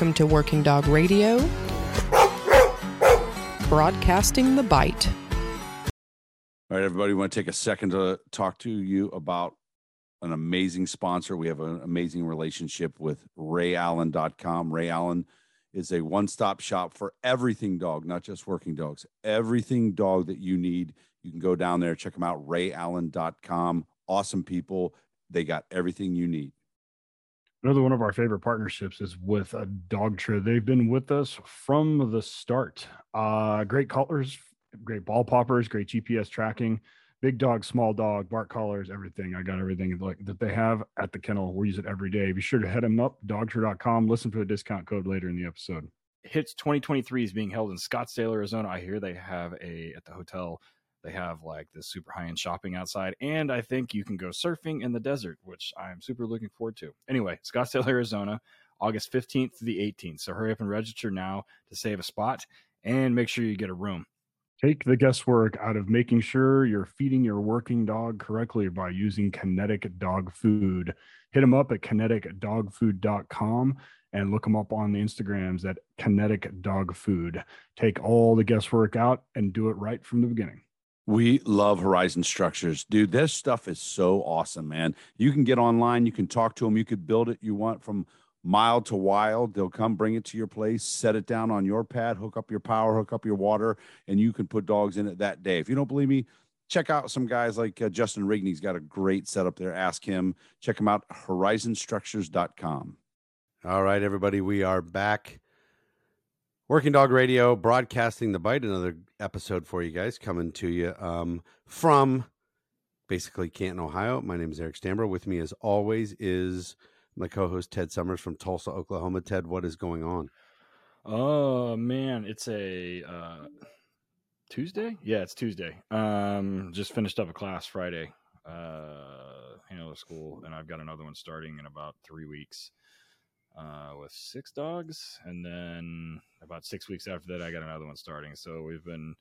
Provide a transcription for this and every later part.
Welcome to Working Dog Radio, broadcasting the bite. All right, everybody, want to take a second to talk to you about an amazing sponsor. We have an amazing relationship with rayallen.com. Ray Allen is a one stop shop for everything dog, not just working dogs, everything dog that you need. You can go down there, check them out, rayallen.com. Awesome people. They got everything you need. Another one of our favorite partnerships is with a Dogtra. They've been with us from the start. Uh, great colors, great ball poppers, great GPS tracking, big dog, small dog, bark collars, everything. I got everything like that they have at the kennel. We use it every day. Be sure to head them up, dogtra.com. Listen for the discount code later in the episode. Hits 2023 is being held in Scottsdale, Arizona. I hear they have a at the hotel they have like this super high end shopping outside, and I think you can go surfing in the desert, which I'm super looking forward to. Anyway, Scottsdale, Arizona, August 15th to the 18th. So hurry up and register now to save a spot and make sure you get a room. Take the guesswork out of making sure you're feeding your working dog correctly by using kinetic dog food. Hit them up at kineticdogfood.com and look them up on the Instagrams at kinetic dog food. Take all the guesswork out and do it right from the beginning. We love Horizon Structures. Dude, this stuff is so awesome, man. You can get online, you can talk to them, you could build it you want from mild to wild. They'll come bring it to your place, set it down on your pad, hook up your power, hook up your water, and you can put dogs in it that day. If you don't believe me, check out some guys like uh, Justin Rigney's got a great setup there. Ask him. Check him out, horizonstructures.com. All right, everybody, we are back. Working Dog Radio, broadcasting the bite, another episode for you guys coming to you um, from basically Canton, Ohio. My name is Eric Stambro. With me, as always, is my co-host Ted Summers from Tulsa, Oklahoma. Ted, what is going on? Oh man, it's a uh, Tuesday. Yeah, it's Tuesday. Um, just finished up a class Friday, uh, handler school, and I've got another one starting in about three weeks uh, with six dogs, and then about six weeks after that, I got another one starting. So we've been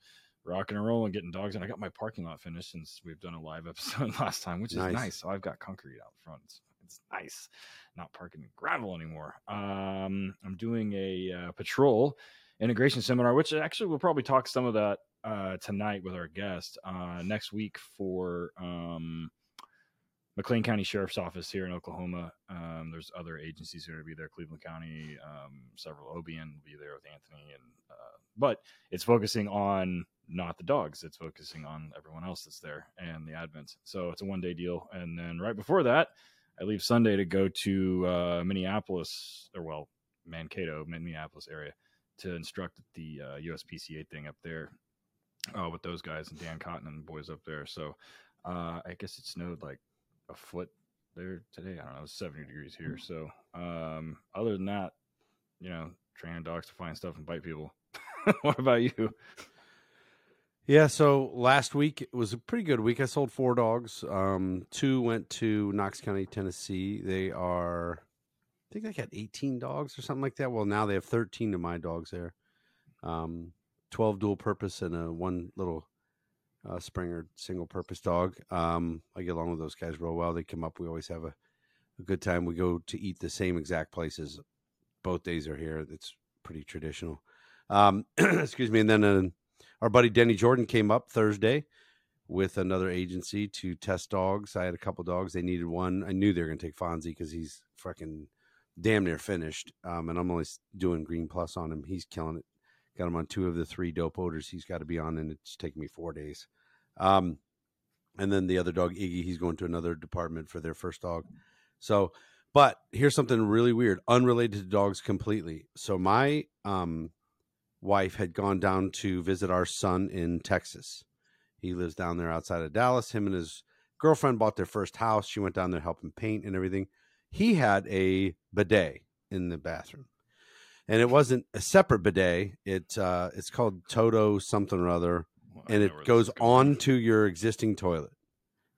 rocking and rolling, getting dogs, and I got my parking lot finished since we've done a live episode last time, which is nice. nice. So I've got concrete out front. It's, it's nice, not parking in gravel anymore. Um, I'm doing a uh, patrol integration seminar, which actually we'll probably talk some of that uh, tonight with our guest uh, next week for um, McClain County Sheriff's Office here in Oklahoma. Um, there's other agencies who are going to be there. Cleveland County, um, several Obion will be there with Anthony, and uh, but it's focusing on not the dogs. It's focusing on everyone else that's there and the advents. So it's a one day deal, and then right before that, I leave Sunday to go to uh, Minneapolis, or well, Mankato, Minneapolis area, to instruct the uh, USPCA thing up there uh, with those guys and Dan Cotton and the boys up there. So uh, I guess it snowed like a foot there today. I don't know, it's 70 degrees here. So, um, other than that, you know, training dogs to find stuff and bite people. what about you? Yeah, so last week it was a pretty good week. I sold four dogs. Um, two went to Knox County, Tennessee. They are, I think they got 18 dogs or something like that. Well, now they have 13 of my dogs there. Um, 12 dual purpose and a one little uh, Springer single purpose dog. Um, I get along with those guys real well. They come up. We always have a, a good time. We go to eat the same exact places. Both days are here. It's pretty traditional. Um, excuse me. And then uh, our buddy Denny Jordan came up Thursday with another agency to test dogs. I had a couple dogs. They needed one. I knew they were going to take Fonzie because he's fucking damn near finished. Um, and I'm only doing Green Plus on him. He's killing it. Got him on two of the three dope odors he's got to be on, and it's taking me four days. Um, and then the other dog, Iggy, he's going to another department for their first dog. So, but here's something really weird, unrelated to dogs completely. So my um, wife had gone down to visit our son in Texas. He lives down there outside of Dallas. Him and his girlfriend bought their first house. She went down there helping paint and everything. He had a bidet in the bathroom and it wasn't a separate bidet. It uh, it's called Toto something or other, and it goes on to your existing toilet.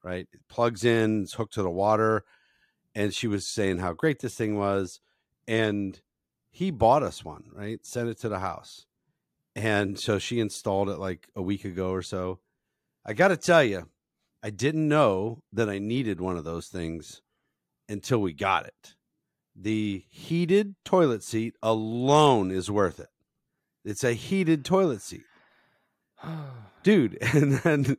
Right, it plugs in, it's hooked to the water, and she was saying how great this thing was, and he bought us one. Right, sent it to the house, and so she installed it like a week ago or so. I got to tell you, I didn't know that I needed one of those things until we got it the heated toilet seat alone is worth it. It's a heated toilet seat, dude, and then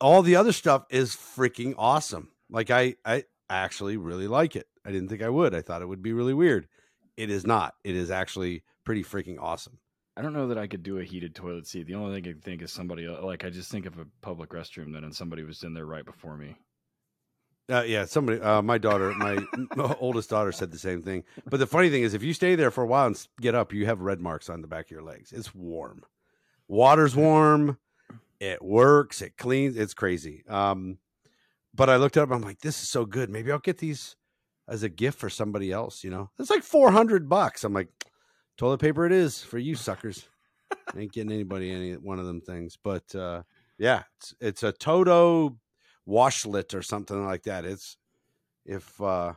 all the other stuff is freaking awesome. Like I, I actually really like it. I didn't think I would. I thought it would be really weird. It is not. It is actually pretty freaking awesome. I don't know that I could do a heated toilet seat. The only thing I can think is somebody like I just think of a public restroom then and somebody was in there right before me. Uh, yeah, somebody. Uh, my daughter, my oldest daughter, said the same thing. But the funny thing is, if you stay there for a while and get up, you have red marks on the back of your legs. It's warm. Water's warm. It works. It cleans. It's crazy. Um, but I looked up. I'm like, this is so good. Maybe I'll get these as a gift for somebody else. You know, it's like 400 bucks. I'm like, toilet paper. It is for you suckers. Ain't getting anybody any one of them things. But uh, yeah, it's, it's a Toto washlet or something like that. It's if uh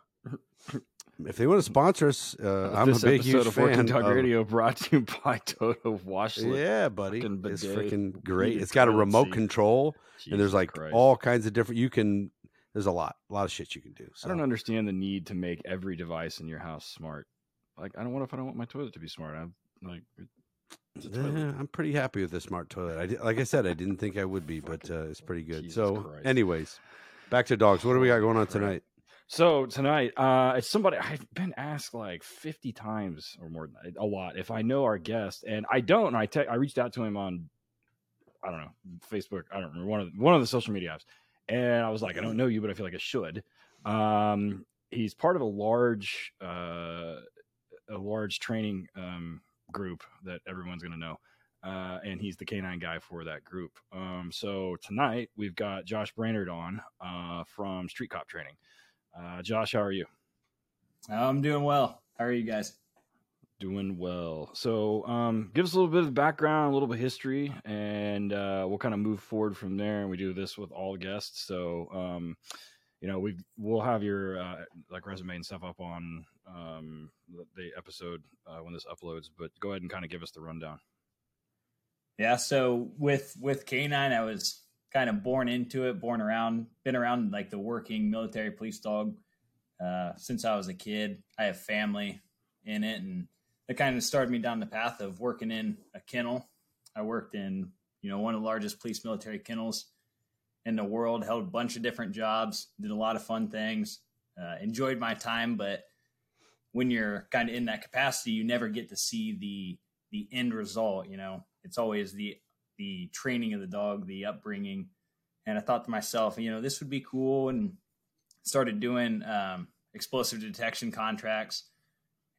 if they want to sponsor us, uh, I'm a big episode huge of fan. Dog of- Radio brought to you by Toto Washlet. yeah, buddy, it's freaking great. It's got a remote seat. control, and there's like Christ. all kinds of different. You can. There's a lot, a lot of shit you can do. I don't understand the need to make every device in your house smart. Like I don't want if I don't want my toilet to be smart. I'm like it's a toilet. Yeah, I'm pretty happy with the smart toilet. I di- like I said, I didn't think I would be, but uh, it's pretty good. Jesus so, Christ. anyways, back to dogs. What do we got going on tonight? So tonight, uh, it's somebody I've been asked like 50 times or more, than a lot, if I know our guest, and I don't. And I te- I reached out to him on, I don't know, Facebook. I don't remember one of the, one of the social media apps, and I was like, I don't know you, but I feel like I should. Um, he's part of a large, uh, a large training um, group that everyone's going to know. Uh, and he's the canine guy for that group. Um, so tonight we've got Josh Brainard on uh, from Street Cop Training. Uh, Josh, how are you? I'm doing well. How are you guys? Doing well. So, um, give us a little bit of background, a little bit of history, and uh, we'll kind of move forward from there. And we do this with all guests. So, um, you know, we we'll have your uh, like resume and stuff up on um, the, episode uh, when this uploads. But go ahead and kind of give us the rundown. Yeah, so with with canine, I was kind of born into it, born around, been around like the working military police dog uh, since I was a kid. I have family in it, and it kind of started me down the path of working in a kennel. I worked in you know one of the largest police military kennels in the world, held a bunch of different jobs, did a lot of fun things, uh, enjoyed my time, but when you're kind of in that capacity, you never get to see the the end result. You know, it's always the the training of the dog, the upbringing. And I thought to myself, you know, this would be cool, and started doing um, explosive detection contracts,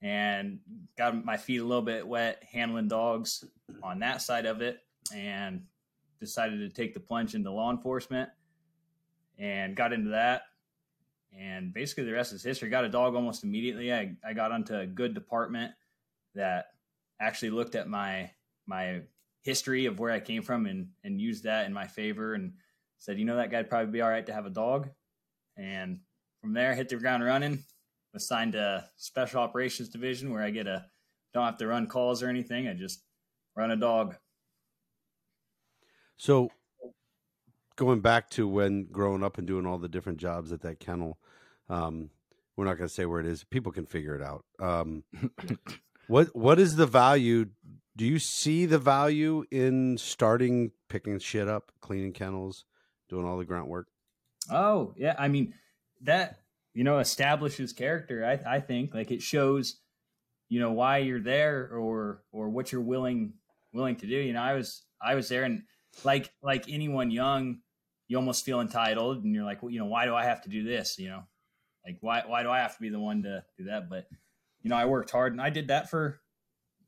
and got my feet a little bit wet handling dogs on that side of it, and decided to take the plunge into law enforcement, and got into that. And basically, the rest is history. Got a dog almost immediately. I, I got onto a good department that actually looked at my my history of where I came from and and used that in my favor and said, you know, that guy'd probably be all right to have a dog. And from there, hit the ground running. Assigned to special operations division where I get a don't have to run calls or anything. I just run a dog. So, going back to when growing up and doing all the different jobs at that kennel, um, we're not going to say where it is. People can figure it out. Um, what What is the value? Do you see the value in starting picking shit up, cleaning kennels, doing all the grunt work? Oh yeah, I mean that you know establishes character. I I think like it shows you know why you're there or or what you're willing willing to do. You know, I was I was there and like like anyone young, you almost feel entitled and you're like, well, you know, why do I have to do this? You know, like why why do I have to be the one to do that? But you know, I worked hard and I did that for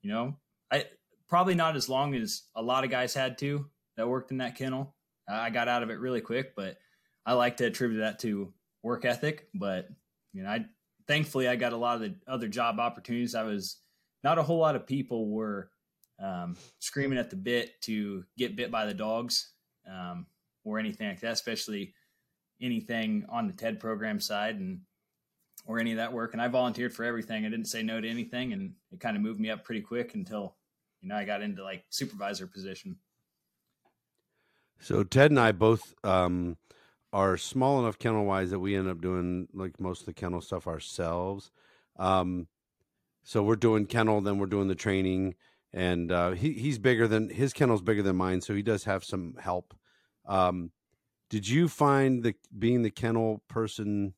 you know I probably not as long as a lot of guys had to that worked in that kennel. I got out of it really quick, but I like to attribute that to work ethic, but you know, I thankfully I got a lot of the other job opportunities. I was not a whole lot of people were um, screaming at the bit to get bit by the dogs um, or anything like that, especially anything on the TED program side and or any of that work. And I volunteered for everything. I didn't say no to anything, and it kind of moved me up pretty quick until you know I got into like supervisor position. So Ted and I both um, are small enough kennel wise that we end up doing like most of the kennel stuff ourselves. Um, so we're doing kennel, then we're doing the training, and uh, he he's bigger than his kennel's bigger than mine, so he does have some help. Um, did you find the being the kennel person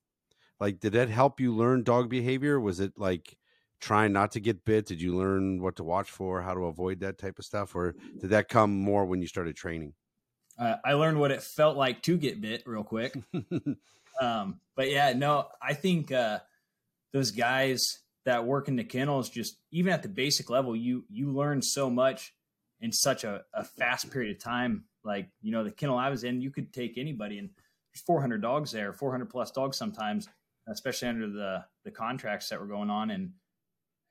like did that help you learn dog behavior? Was it like trying not to get bit? Did you learn what to watch for, how to avoid that type of stuff, or did that come more when you started training? Uh, I learned what it felt like to get bit real quick. um, but yeah, no, I think uh, those guys that work in the kennels, just even at the basic level, you you learn so much in such a, a fast period of time. Like you know, the kennel I was in, you could take anybody, and there's 400 dogs there, 400 plus dogs sometimes, especially under the the contracts that were going on. And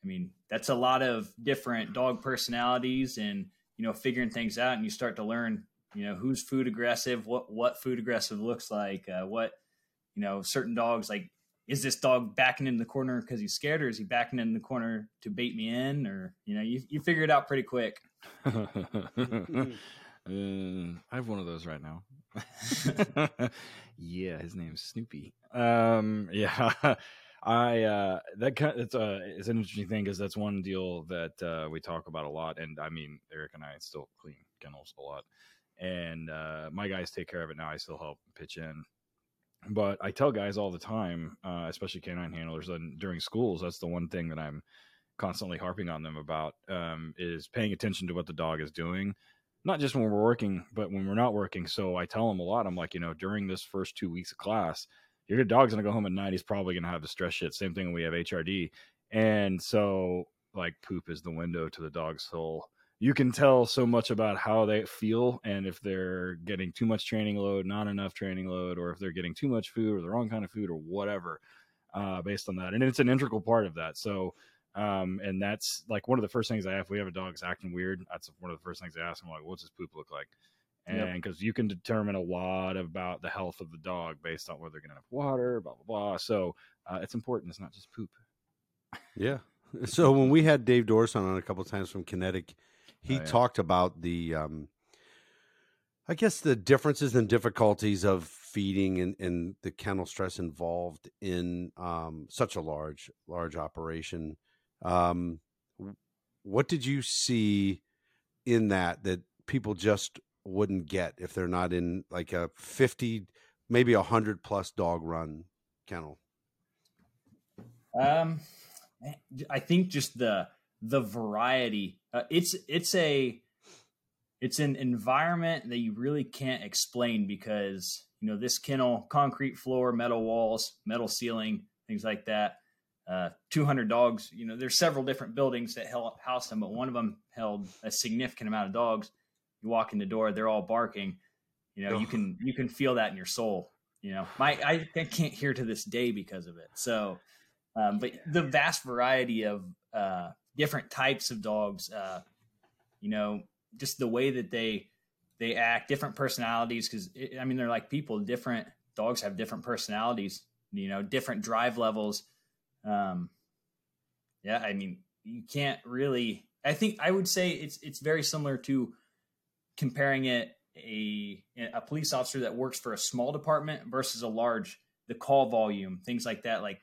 I mean, that's a lot of different dog personalities, and you know, figuring things out, and you start to learn, you know, who's food aggressive, what what food aggressive looks like, uh, what you know, certain dogs like is this dog backing in the corner because he's scared or is he backing in the corner to bait me in or you know you, you figure it out pretty quick uh, I have one of those right now. yeah, his name's Snoopy. Um, yeah, I uh, that kind it's a it's an interesting thing because that's one deal that uh, we talk about a lot, and I mean Eric and I still clean kennels a lot, and uh, my guys take care of it now. I still help pitch in, but I tell guys all the time, uh, especially canine handlers, and during schools, that's the one thing that I'm constantly harping on them about um, is paying attention to what the dog is doing not just when we're working, but when we're not working. So I tell them a lot. I'm like, you know, during this first two weeks of class, your dog's gonna go home at night. He's probably gonna have the stress shit. Same thing when we have HRD. And so like poop is the window to the dog's soul. You can tell so much about how they feel and if they're getting too much training load, not enough training load, or if they're getting too much food or the wrong kind of food or whatever, uh, based on that. And it's an integral part of that. So um, and that's like one of the first things I have. If we have a dog that's acting weird, that's one of the first things I ask him, like, what's his poop look like? And because yep. you can determine a lot about the health of the dog based on whether they're going to have water, blah, blah, blah. So uh, it's important. It's not just poop. Yeah. So when we had Dave Dorson on a couple times from Kinetic, he oh, yeah. talked about the, um, I guess the differences and difficulties of feeding and, and the kennel stress involved in um, such a large, large operation. Um, what did you see in that that people just wouldn't get if they're not in like a 50, maybe a hundred plus dog run kennel? Um, I think just the, the variety, uh, it's, it's a, it's an environment that you really can't explain because, you know, this kennel, concrete floor, metal walls, metal ceiling, things like that uh, 200 dogs. You know, there's several different buildings that house them, but one of them held a significant amount of dogs. You walk in the door, they're all barking. You know, you can you can feel that in your soul. You know, my I, I can't hear to this day because of it. So, um, but the vast variety of uh, different types of dogs, uh, you know, just the way that they they act, different personalities. Because I mean, they're like people. Different dogs have different personalities. You know, different drive levels um, yeah, I mean, you can't really. I think I would say it's it's very similar to comparing it a a police officer that works for a small department versus a large the call volume things like that. Like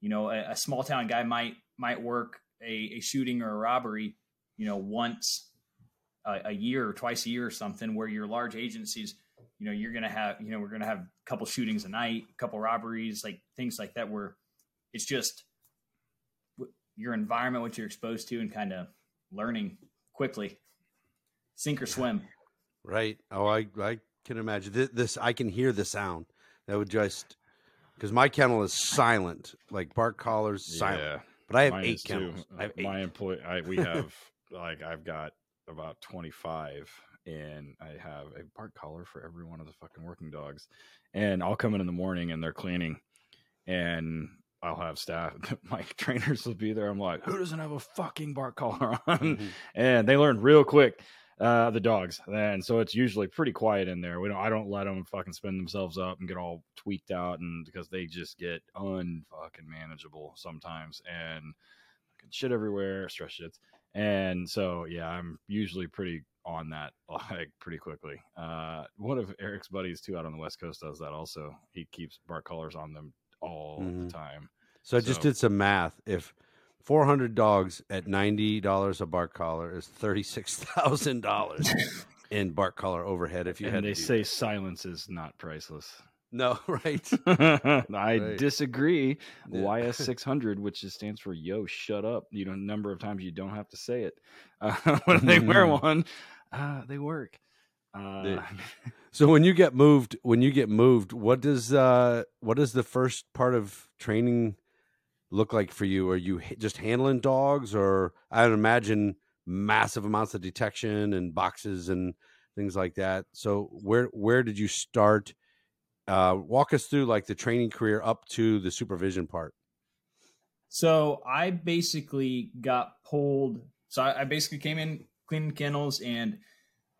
you know a, a small town guy might might work a, a, shooting or a robbery you know once a, a, year or twice a year or something where your large agencies you know you're gonna have you know we're gonna have a couple shootings a night a couple robberies like things like that where it's just your environment, what you're exposed to, and kind of learning quickly, sink or swim. Right. Oh, I I can imagine this. this I can hear the sound. That would just because my kennel is silent, like bark collars silent. Yeah, but I have eight kennels. I have eight. My employee, I, we have like I've got about twenty five, and I have a bark collar for every one of the fucking working dogs. And I'll come in in the morning, and they're cleaning, and I'll have staff, my trainers will be there. I'm like, who doesn't have a fucking bark collar on? Mm-hmm. And they learn real quick, uh, the dogs. And so it's usually pretty quiet in there. We don't, I don't let them fucking spin themselves up and get all tweaked out. And because they just get unfucking manageable sometimes and fucking shit everywhere, stress shits. And so, yeah, I'm usually pretty on that like pretty quickly. Uh, one of Eric's buddies too out on the West Coast does that also. He keeps bark collars on them all mm-hmm. the time. So I just did some math. If 400 dogs at $90 a bark collar is $36,000 in bark collar overhead if you had and to they say that. silence is not priceless. No, right. I Right. disagree. Yeah. YS six hundred, which just stands for "Yo, shut up." You know, number of times you don't have to say it. Uh, when they wear one, uh, they work. Uh, So when you get moved, when you get moved, what does uh what does the first part of training look like for you? Are you just handling dogs, or I would imagine massive amounts of detection and boxes and things like that. So where where did you start? Uh, walk us through like the training career up to the supervision part. So I basically got pulled. So I, I basically came in cleaning kennels, and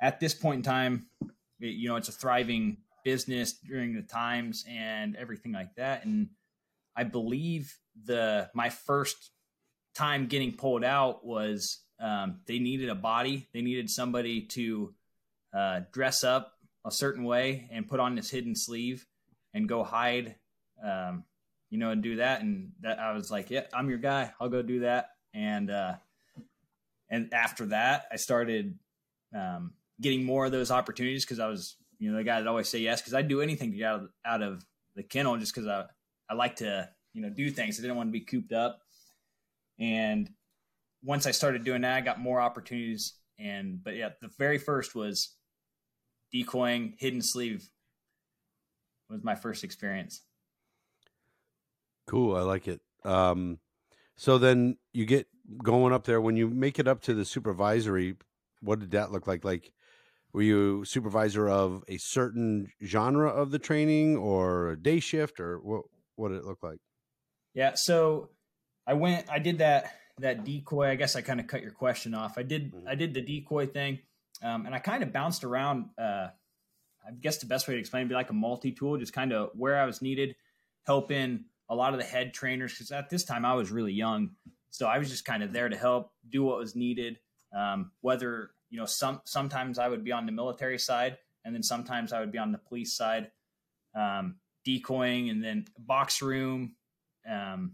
at this point in time, it- you know, it's a thriving business during the times and everything like that. And I believe the my first time getting pulled out was um, they needed a body. They needed somebody to uh, dress up a certain way and put on this hidden sleeve and go hide. Um, you know, and do that. And that I was like, yeah, I'm your guy. I'll go do that. And uh, and after that, I started um, getting more of those opportunities because I was, you know, the guy that always say yes because I'd do anything to get out of, out of the kennel just because I I like to you know do things. I didn't want to be cooped up. And once I started doing that, I got more opportunities. And but yeah, the very first was decoying, hidden sleeve was my first experience. Cool, I like it. Um, so then you get going up there when you make it up to the supervisory. What did that look like? Like, were you supervisor of a certain genre of the training, or a day shift, or what? What did it look like? Yeah, so I went I did that that decoy. I guess I kind of cut your question off. I did Mhm. I did the decoy thing. Um, and I kind of bounced around uh I guess the best way to explain it would be like a multi-tool, just kind of where I was needed, helping a lot of the head trainers because at this time I was really young. So I was just kind of there to help do what was needed. Um, whether, you know, some sometimes I would be on the military side and then sometimes I would be on the police side. Um, decoying and then box room, um,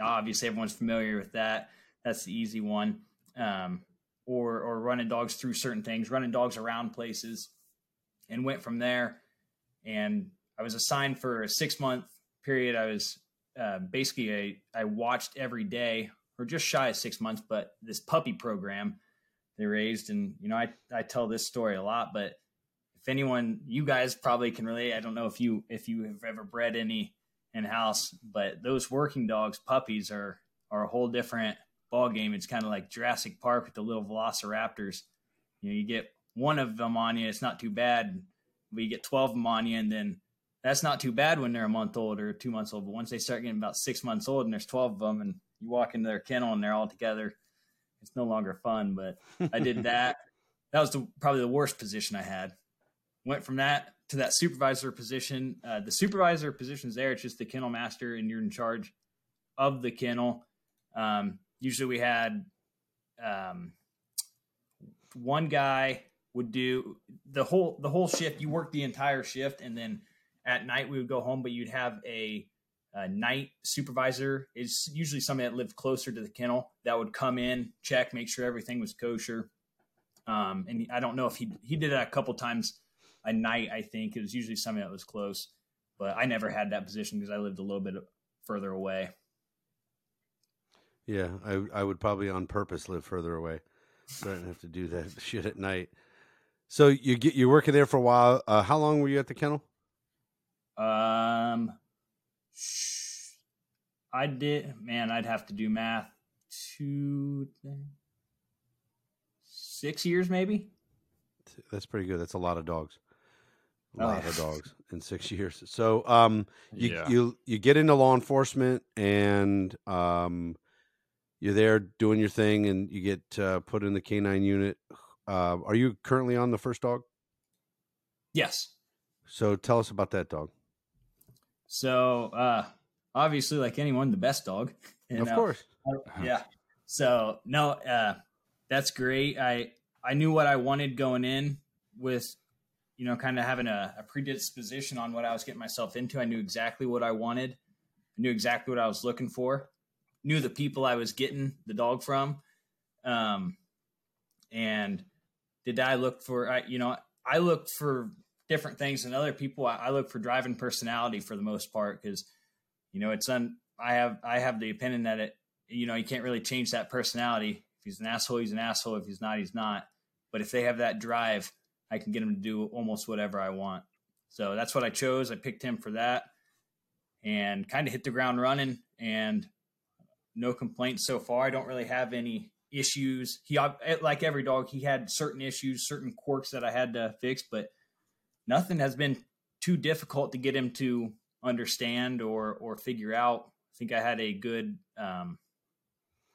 obviously, everyone's familiar with that. That's the easy one. Um, or or running dogs through certain things, running dogs around places, and went from there. And I was assigned for a six month period. I was uh, basically a I watched every day, or just shy of six months, but this puppy program they raised, and you know I I tell this story a lot, but if anyone you guys probably can relate, I don't know if you if you have ever bred any in house, but those working dogs, puppies, are are a whole different ball game. It's kind of like Jurassic Park with the little velociraptors. You know, you get one of them on you, it's not too bad. You get twelve of them on you, and then that's not too bad when they're a month old or two months old. But once they start getting about six months old, and there's twelve of them, and you walk into their kennel and they're all together, it's no longer fun. But I did that. that was the, probably the worst position I had. Went from that to that supervisor position. Uh, the supervisor position's there. It's just the kennel master, and you're in charge of the kennel. Um, usually, we had um, one guy would do the whole the whole shift. You work the entire shift, and then at night we would go home. But you'd have a, a night supervisor. Is usually somebody that lived closer to the kennel that would come in, check, make sure everything was kosher. Um, and I don't know if he he did that a couple times a night. I think it was usually something that was close, but I never had that position because I lived a little bit further away. Yeah, I I would probably on purpose live further away, so I didn't have to do that shit at night. So you get you're working there for a while. Uh, how long were you at the kennel? Um, I did. Man, I'd have to do math. Two, six years maybe. That's pretty good. That's a lot of dogs. A Oh, lot of dogs in six years. So um you yeah. you you get into law enforcement and um you're there doing your thing and you get uh, put in the canine unit. Uh, are you currently on the first dog? Yes. So tell us about that dog. So, uh, obviously, like anyone, the best dog. you of know. course. yeah. So no, uh, that's great. I I knew what I wanted going in with, you know, kind of having a, a predisposition on what I was getting myself into. I knew exactly what I wanted. I knew exactly what I was looking for, knew the people I was getting the dog from. Um, and did I look for, I, you know, I looked for different things than other people. I, I look for driving personality for the most part because, you know, it's un, I have, I have the opinion that it, you know, you can't really change that personality. If he's an asshole, he's an asshole. If he's not, he's not. But if they have that drive, I can get him to do almost whatever I want. So that's what I chose. I picked him for that and kind of hit the ground running and no complaints so far. I don't really have any issues. He like every dog, he had certain issues, certain quirks that I had to fix, but nothing has been too difficult to get him to understand or or figure out. I think I had a good um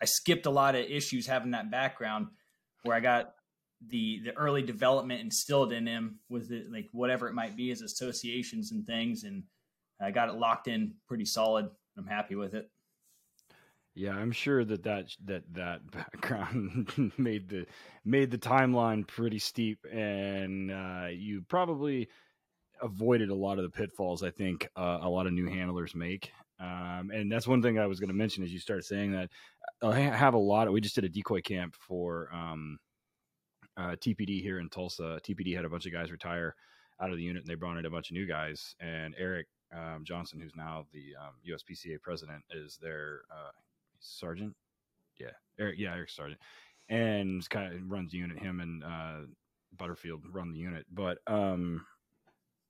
I skipped a lot of issues having that background where I got the the early development instilled in him with it, like whatever it might be as associations and things and I got it locked in pretty solid. I'm happy with it. Yeah, I'm sure that that that that background made the made the timeline pretty steep, and uh, you probably avoided a lot of the pitfalls. I think uh, a lot of new handlers make, um, and that's one thing I was going to mention as you start saying that. I have a lot. Of, we just did a decoy camp for um, uh, TPD here in Tulsa. TPD had a bunch of guys retire out of the unit, and they brought in a bunch of new guys. And Eric um, Johnson, who's now the um, USPCA president, is their uh, sergeant. Yeah, Eric. Yeah, Eric Sergeant, and kind of runs the unit. Him and uh, Butterfield run the unit, but um,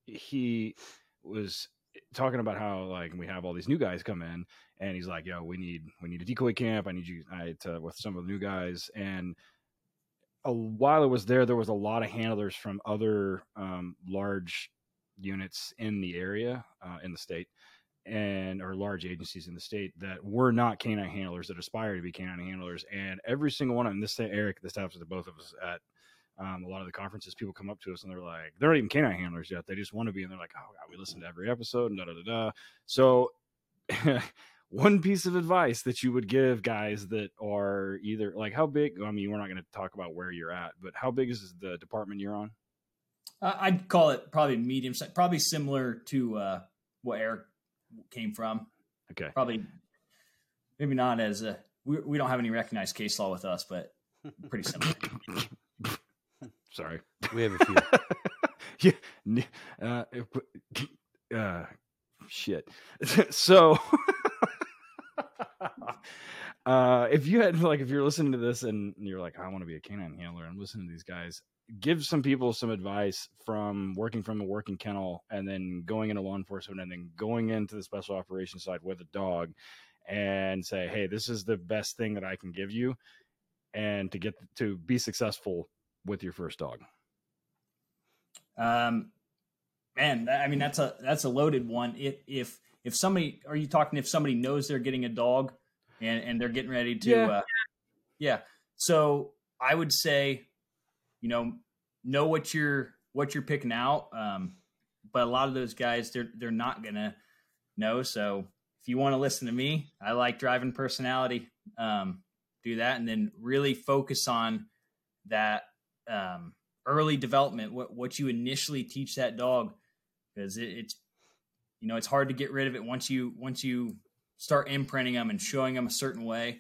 he was talking about how like we have all these new guys come in, and he's like, "Yo, we need we need a decoy camp. I need you I, to with some of the new guys." And a while it was there, there was a lot of handlers from other um, large units in the area uh, in the state and or large agencies in the state that were not canine handlers that aspire to be canine handlers and every single one of them this eric this happens to both of us at um, a lot of the conferences people come up to us and they're like they're not even canine handlers yet they just want to be and they're like oh god we listen to every episode and da da da da. So one piece of advice that you would give guys that are either like how big i mean we're not going to talk about where you're at but how big is the department you're on uh, I'd call it probably medium size, probably similar to uh, what Eric came from. Okay. Probably, maybe not as a, we, we don't have any recognized case law with us, but pretty similar. Sorry. We have a few. yeah. Uh, uh, shit. so, uh, if you had like, if you're listening to this and you're like, I want to be a canine handler, I'm listening to these guys give some people some advice from working from a working kennel and then going into law enforcement and then going into the special operations side with a dog and say hey this is the best thing that i can give you and to get to be successful with your first dog um man i mean that's a that's a loaded one if if if somebody are you talking if somebody knows they're getting a dog and and they're getting ready to yeah. uh yeah so i would say you know, know what you're what you're picking out. Um, but a lot of those guys, they're they're not gonna know. So if you want to listen to me, I like driving personality. Um, do that, and then really focus on that um, early development. What what you initially teach that dog, because it, it's you know it's hard to get rid of it once you once you start imprinting them and showing them a certain way,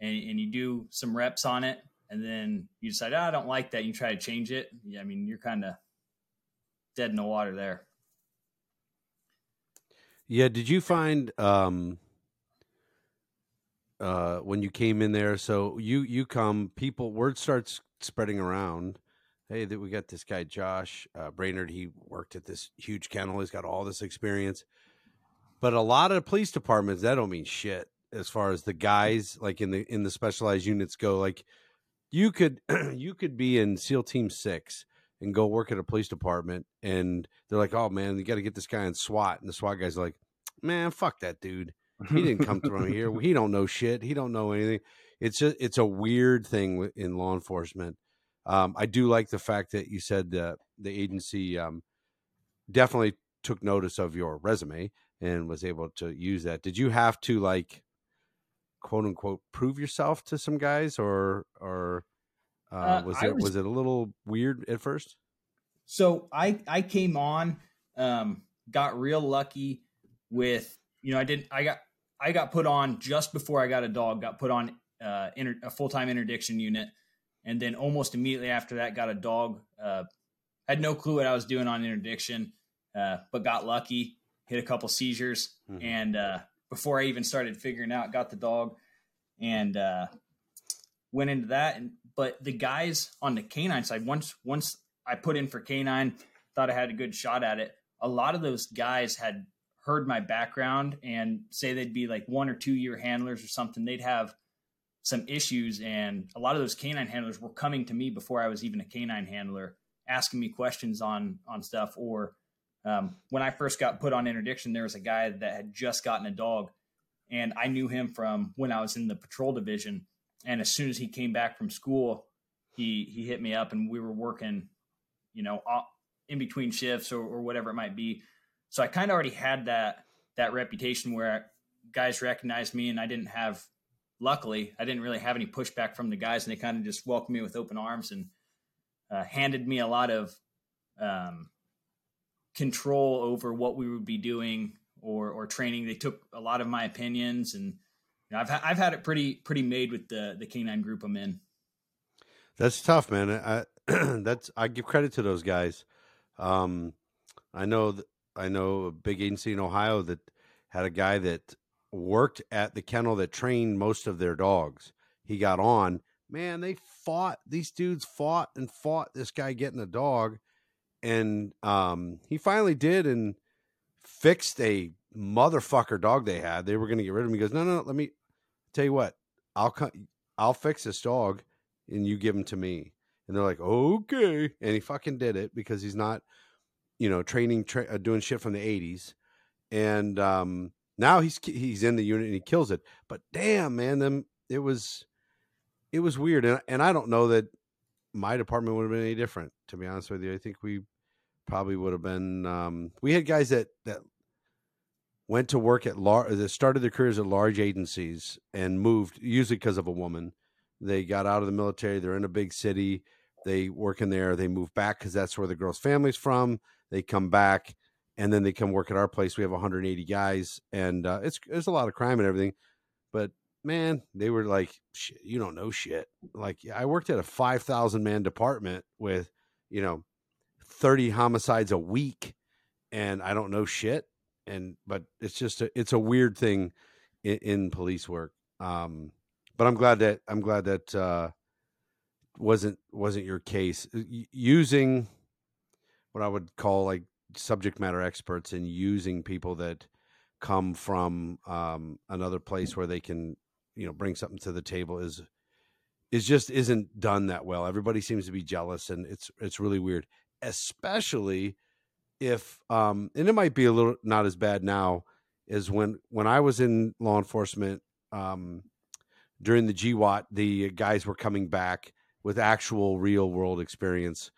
and, and you do some reps on it and then you decide, oh, I don't like that. And you try to change it. Yeah, I mean, you're kind of dead in the water there. Yeah. Did you find um, uh, when you came in there? So you you come, people word starts spreading around. Hey, that we got this guy Josh uh, Brainard. He worked at this huge kennel. He's got all this experience. But a lot of police departments that don't mean shit as far as the guys like in the in the specialized units go. Like you could you could be in SEAL Team Six and go work at a police department, and they're like, "Oh man, you got to get this guy in SWAT," and the SWAT guy's like, "Man, fuck that dude. He didn't come from here. He don't know shit. He don't know anything." It's just it's a weird thing in law enforcement. Um, I do like the fact that you said uh, the agency um, definitely took notice of your resume and was able to use that. Did you have to like quote unquote prove yourself to some guys or or uh, uh, was it was, was, it a little weird at first so i i came on um got real lucky with you know, I didn't. I got I got put on just before I got a dog. Got put on uh, inter, a full time interdiction unit, and then almost immediately after that, got a dog. Uh, had no clue what I was doing on interdiction, uh, but got lucky. Hit a couple seizures, mm-hmm. and uh, before I even started figuring out, got the dog, and uh, went into that. And but the guys on the canine side, once once I put in for canine, thought I had a good shot at it. A lot of those guys had heard my background and say they'd be like one or two year handlers or something, they'd have some issues. And a lot of those canine handlers were coming to me before I was even a canine handler, asking me questions on on stuff. Or um, when I first got put on interdiction, there was a guy that had just gotten a dog, and I knew him from when I was in the patrol division. And as soon as he came back from school, he he hit me up, and we were working, you know, in between shifts or, or whatever it might be so I kind of already had that that reputation where guys recognized me, and I didn't have. Luckily, I didn't really have any pushback from the guys, and they kind of just welcomed me with open arms and uh, handed me a lot of um, control over what we would be doing or or training. They took a lot of my opinions, and you know, I've ha- I've had it pretty pretty made with the the canine group I'm in. That's tough, man. I that's I give credit to those guys. Um, I know that I know a big agency in Ohio that had a guy that worked at the kennel that trained most of their dogs. He got on, man, they fought. These dudes fought and fought this guy getting a dog. And um, he finally did and fixed a motherfucker dog they had. They were going to get rid of him. He goes, no, no, no, let me tell you what. I'll I'll fix this dog and you give him to me. And they're like, okay. And he fucking did it because he's not – you know, training, tra- uh, doing shit from the '80s, and um, now he's he's in the unit and he kills it. But damn, man, them it was it was weird, and and I don't know that my department would have been any different. To be honest with you, I think we probably would have been. Um, we had guys that that went to work at large, that started their careers at large agencies and moved, usually because of a woman. They got out of the military. They're in a big city. They work in there. They move back because that's where the girl's family's from. They come back and then they come work at our place. We have 180 guys, and uh, it's a lot of crime and everything. But man, they were like, shit, "You don't know shit." Like I worked at a 5,000 man department with, you know, 30 homicides a week, and I don't know shit. And but it's just a, it's a weird thing in, in police work. Um, but I'm glad that I'm glad that uh, wasn't wasn't your case. Using what I would call like subject matter experts and using people that come from um, another place where they can, you know, bring something to the table is is just isn't done that well. Everybody seems to be jealous, and it's it's really weird, especially if um, and it might be a little not as bad now is when when I was in law enforcement um, during the GWOT, the guys were coming back with actual real world experience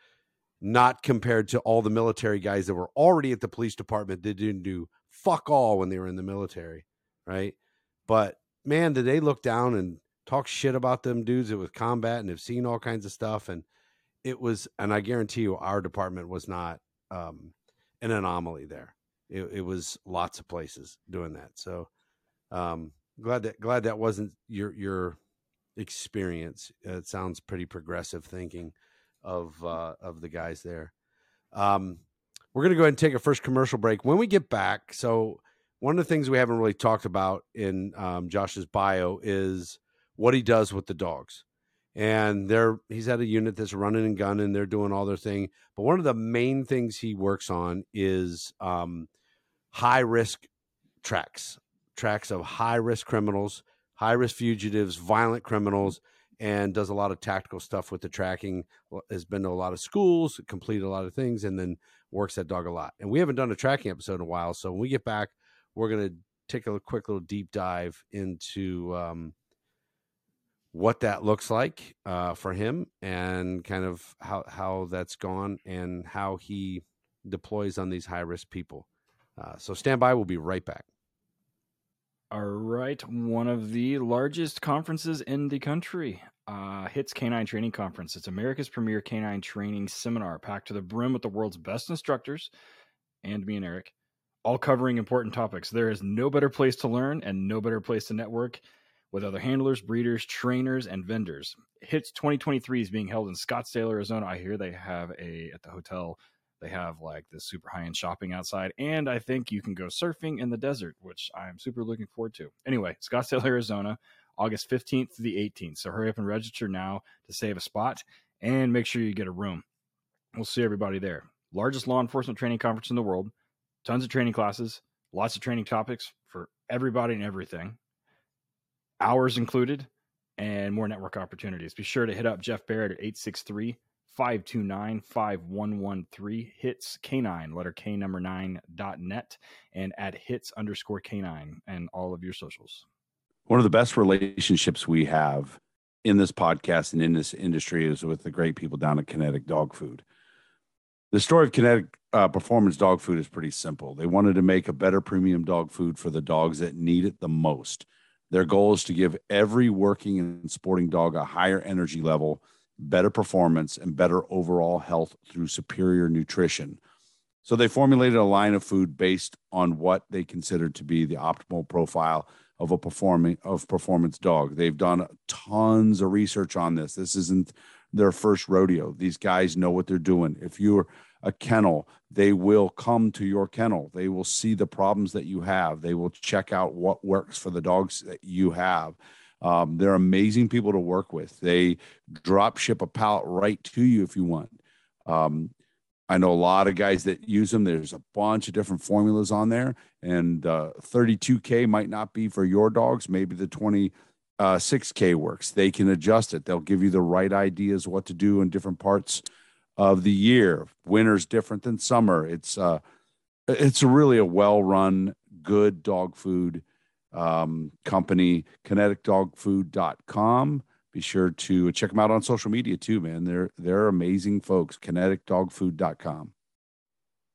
not compared to all the military guys that were already at the police department that didn't do fuck all when they were in the military, right? But man, did they look down and talk shit about them dudes that was combat and have seen all kinds of stuff. And it was, and I guarantee you, our department was not um, an anomaly there. It, it was lots of places doing that. So um, glad that glad that wasn't your your experience. It sounds pretty progressive thinking of uh, of the guys there. Um, we're going to go ahead and take a first commercial break. When we get back, so one of the things we haven't really talked about in um, Josh's bio is what he does with the dogs. And they're he's at a unit that's running and gunning. They're doing all their thing. But one of the main things he works on is um, high risk tracks, tracks of high risk criminals, high risk fugitives, violent criminals and does a lot of tactical stuff with the tracking. Has been to a lot of schools, completed a lot of things, and then works that dog a lot. And we haven't done a tracking episode in a while, so when we get back, we're gonna take a quick little deep dive into um, what that looks like uh, for him and kind of how how that's gone and how he deploys on these high risk people. Uh, so stand by. We'll be right back. All right, one of the largest conferences in the country, uh, HITS Canine Training Conference. It's America's premier canine training seminar, packed to the brim with the world's best instructors and me and Eric. all covering important topics. There is no better place to learn and no better place to network with other handlers, breeders, trainers, and vendors. HITS 2023 is being held in Scottsdale, Arizona. I hear they have a at the hotel. They have like this super high end shopping outside, and I think you can go surfing in the desert, which I'm super looking forward to. Anyway, Scottsdale, Arizona, August 15th to the 18th. So hurry up and register now to save a spot and make sure you get a room. We'll see everybody there. Largest law enforcement training conference in the world, tons of training classes, lots of training topics for everybody and everything hours included, and more network opportunities. Be sure to hit up Jeff Barrett at 863 529 5113. Hits K9, letter K number 9 dot net, and at hits underscore K9 and all of your socials. One of the best relationships we have in this podcast and in this industry is with the great people down at Kinetic Dog Food. The story of Kinetic uh, Performance Dog Food is pretty simple. They wanted to make a better premium dog food for the dogs that need it the most. Their goal is to give every working and sporting dog a higher energy level, better performance, and better overall health through superior nutrition. So they formulated a line of food based on what they considered to be the optimal profile of a performing of performance dog. They've done tons of research on this. This isn't their first rodeo. These guys know what they're doing. If you're a kennel, they will come to your kennel. They will see the problems that you have. They will check out what works for the dogs that you have. Um, they're amazing people to work with. They drop ship a pallet right to you if you want. Um, I know a lot of guys that use them. There's a bunch of different formulas on there, and uh, 32K might not be for your dogs. Maybe the 26K uh, works. They can adjust it. They'll give you the right ideas what to do in different parts of the year. Winter's different than summer. It's uh, it's really a well-run, good dog food um, company. KineticDogFood.com. Be sure to check them out on social media too, man. They're they're amazing folks. KineticDogFood.com.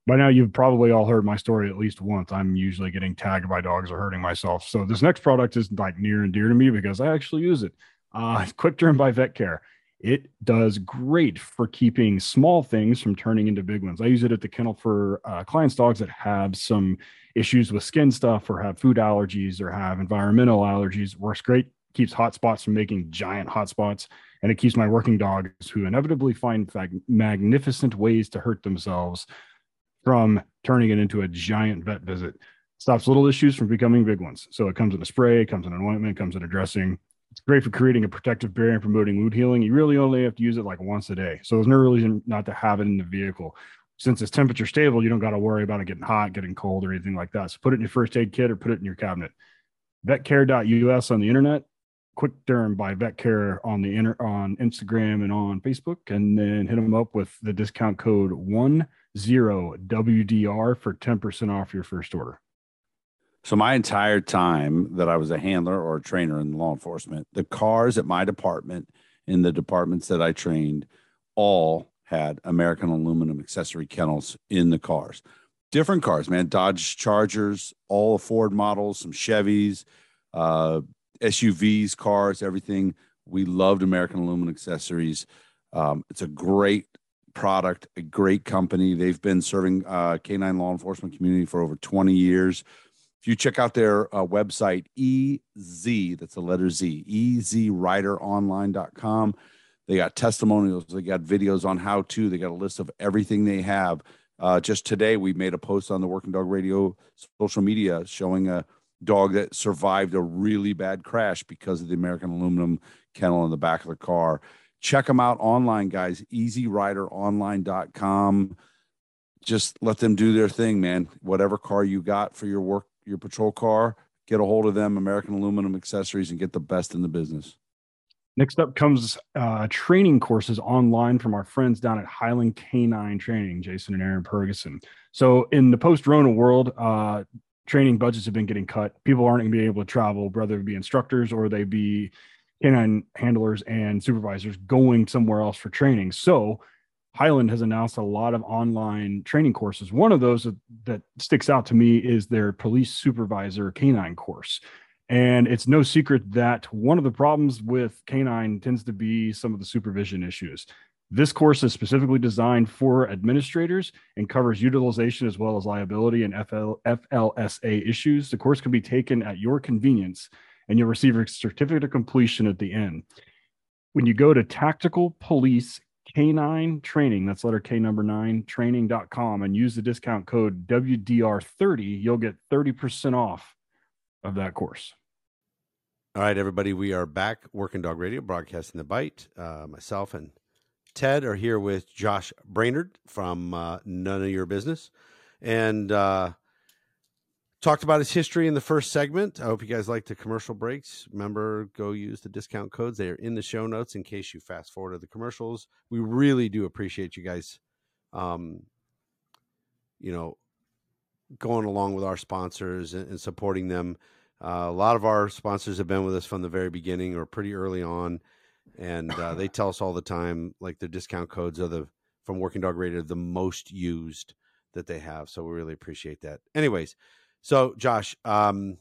By now, you've probably all heard my story at least once. I'm usually getting tagged by dogs or hurting myself. So this next product is like near and dear to me because I actually use it. Uh, Quick Derm by Vet Care. It does great for keeping small things from turning into big ones. I use it at the kennel for uh, clients' dogs that have some issues with skin stuff or have food allergies or have environmental allergies. Works great, keeps hot spots from making giant hot spots, and it keeps my working dogs who inevitably find magnificent ways to hurt themselves from turning it into a giant vet visit. Stops little issues from becoming big ones. So it comes in a spray, it comes in an ointment, comes in a dressing. It's great for creating a protective barrier and promoting wound healing. You really only have to use it like once a day. So there's no reason not to have it in the vehicle. Since it's temperature stable, you don't got to worry about it getting hot, getting cold, or anything like that. So put it in your first aid kit or put it in your cabinet. Vetcare.us on the internet, Quick Derm by Vetcare on the inter- on Instagram and on Facebook, and then hit them up with the discount code one zero WDR for ten percent off your first order. So my entire time that I was a handler or a trainer in law enforcement, the cars at my department in the departments that I trained all had American aluminum accessory kennels in the cars. Different cars, man. Dodge Chargers, all Ford models, some Chevys, uh, SUVs, cars, everything. We loved American aluminum accessories. Um, it's a great product, a great company. They've been serving uh, canine law enforcement community for over 20 years. You check out their uh, website, EZ, that's the letter Z, ezrideronline.com, they got testimonials, they got videos on how to, they got a list of everything they have. Uh, just today, we made a post on the Working Dog Radio social media showing a dog that survived a really bad crash because of the American aluminum kennel in the back of the car. Check them out online, guys. EZRiderOnline.com. Just let them do their thing, man. Whatever car you got for your work your patrol car, get a hold of them, American Aluminum Accessories, and get the best in the business. Next up comes uh, training courses online from our friends down at Highland Canine Training, Jason and Aaron Purgason. So, in the post Rona world, uh, training budgets have been getting cut. People aren't going to be able to travel, whether it be instructors or they be canine handlers and supervisors going somewhere else for training. So, Highland has announced a lot of online training courses. One of those that sticks out to me is their police supervisor canine course. And it's no secret that one of the problems with canine tends to be some of the supervision issues. This course is specifically designed for administrators and covers utilization as well as liability and FL, FLSA issues. The course can be taken at your convenience and you'll receive a certificate of completion at the end. When you go to Tactical Police K9 Training, that's letter K number nine, training.com, and use the discount code WDR30, you'll get 30% off of that course. All right, everybody, we are back. Working Dog Radio, broadcasting the bite. Uh, myself and Ted are here with Josh Brainard from uh, None of Your Business, and uh, talked about his history in the first segment. I hope you guys like the commercial breaks. Remember, go use the discount codes; they are in the show notes in case you fast forward to the commercials. We really do appreciate you guys. Um, you know, going along with our sponsors and, and supporting them. Uh, a lot of our sponsors have been with us from the very beginning or pretty early on and uh, they tell us all the time like their discount codes are the from Working Dog Radio the most used that they have. So we really appreciate that. Anyways, so Josh, um,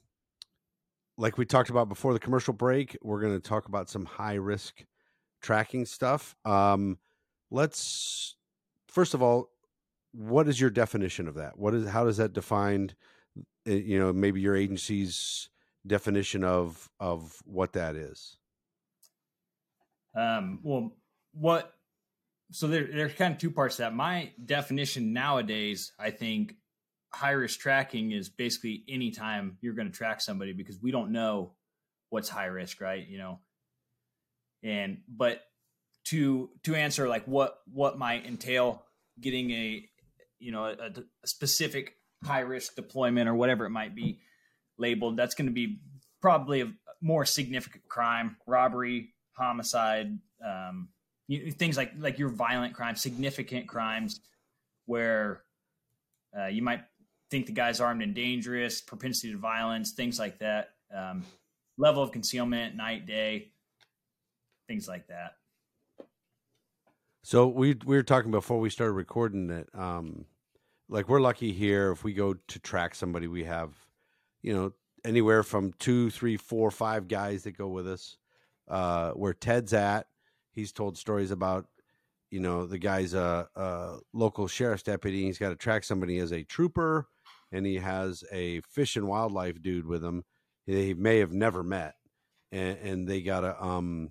like we talked about before the commercial break, we're going to talk about some high risk tracking stuff. Um, let's first of all, what is your definition of that? What is how does that defined? Eh, you know, maybe your agency's definition of of what that is. Um, well, what? So there, there's kind of two parts to that. My definition nowadays, I think, high risk tracking is basically anytime you're going to track somebody because we don't know what's high risk, right? You know, and but to to answer like what what might entail getting a you know a, a specific high risk deployment or whatever it might be labeled, that's going to be probably a more significant crime, robbery, homicide, um, you, things like like your violent crimes, significant crimes, where uh, you might think the guy's armed and dangerous, propensity to violence, things like that, um, level of concealment, night, day, things like that. So we we were talking before we started recording that, um, like we're lucky here if we go to track somebody, we have, you know, anywhere from two, three, four, five guys that go with us uh, where Ted's at. He's told stories about, you know, the guy's a, a local sheriff's deputy. He's got to track somebody as a trooper, and he has a fish and wildlife dude with him. He may have never met, and, and they got to um,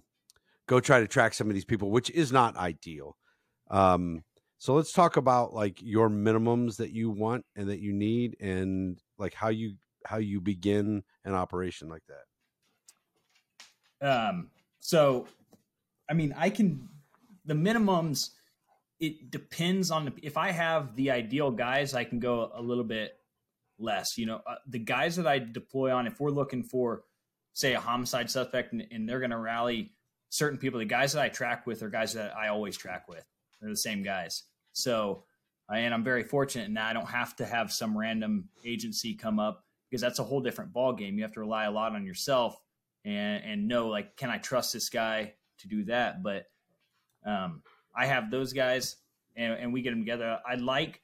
go try to track some of these people, which is not ideal. Um, so let's talk about like your minimums that you want and that you need, and like how you how you begin an operation like that. Um, so, I mean, I can the minimums. It depends on the, if I have the ideal guys, I can go a little bit less. You know, uh, the guys that I deploy on, if we're looking for, say, a homicide suspect, and, and they're going to rally certain people, the guys that I track with are guys that I always track with. They're the same guys. So, and I'm very fortunate in that I don't have to have some random agency come up because that's a whole different ball game. You have to rely a lot on yourself and and know like can I trust this guy to do that? But um, I have those guys and, and we get them together. I like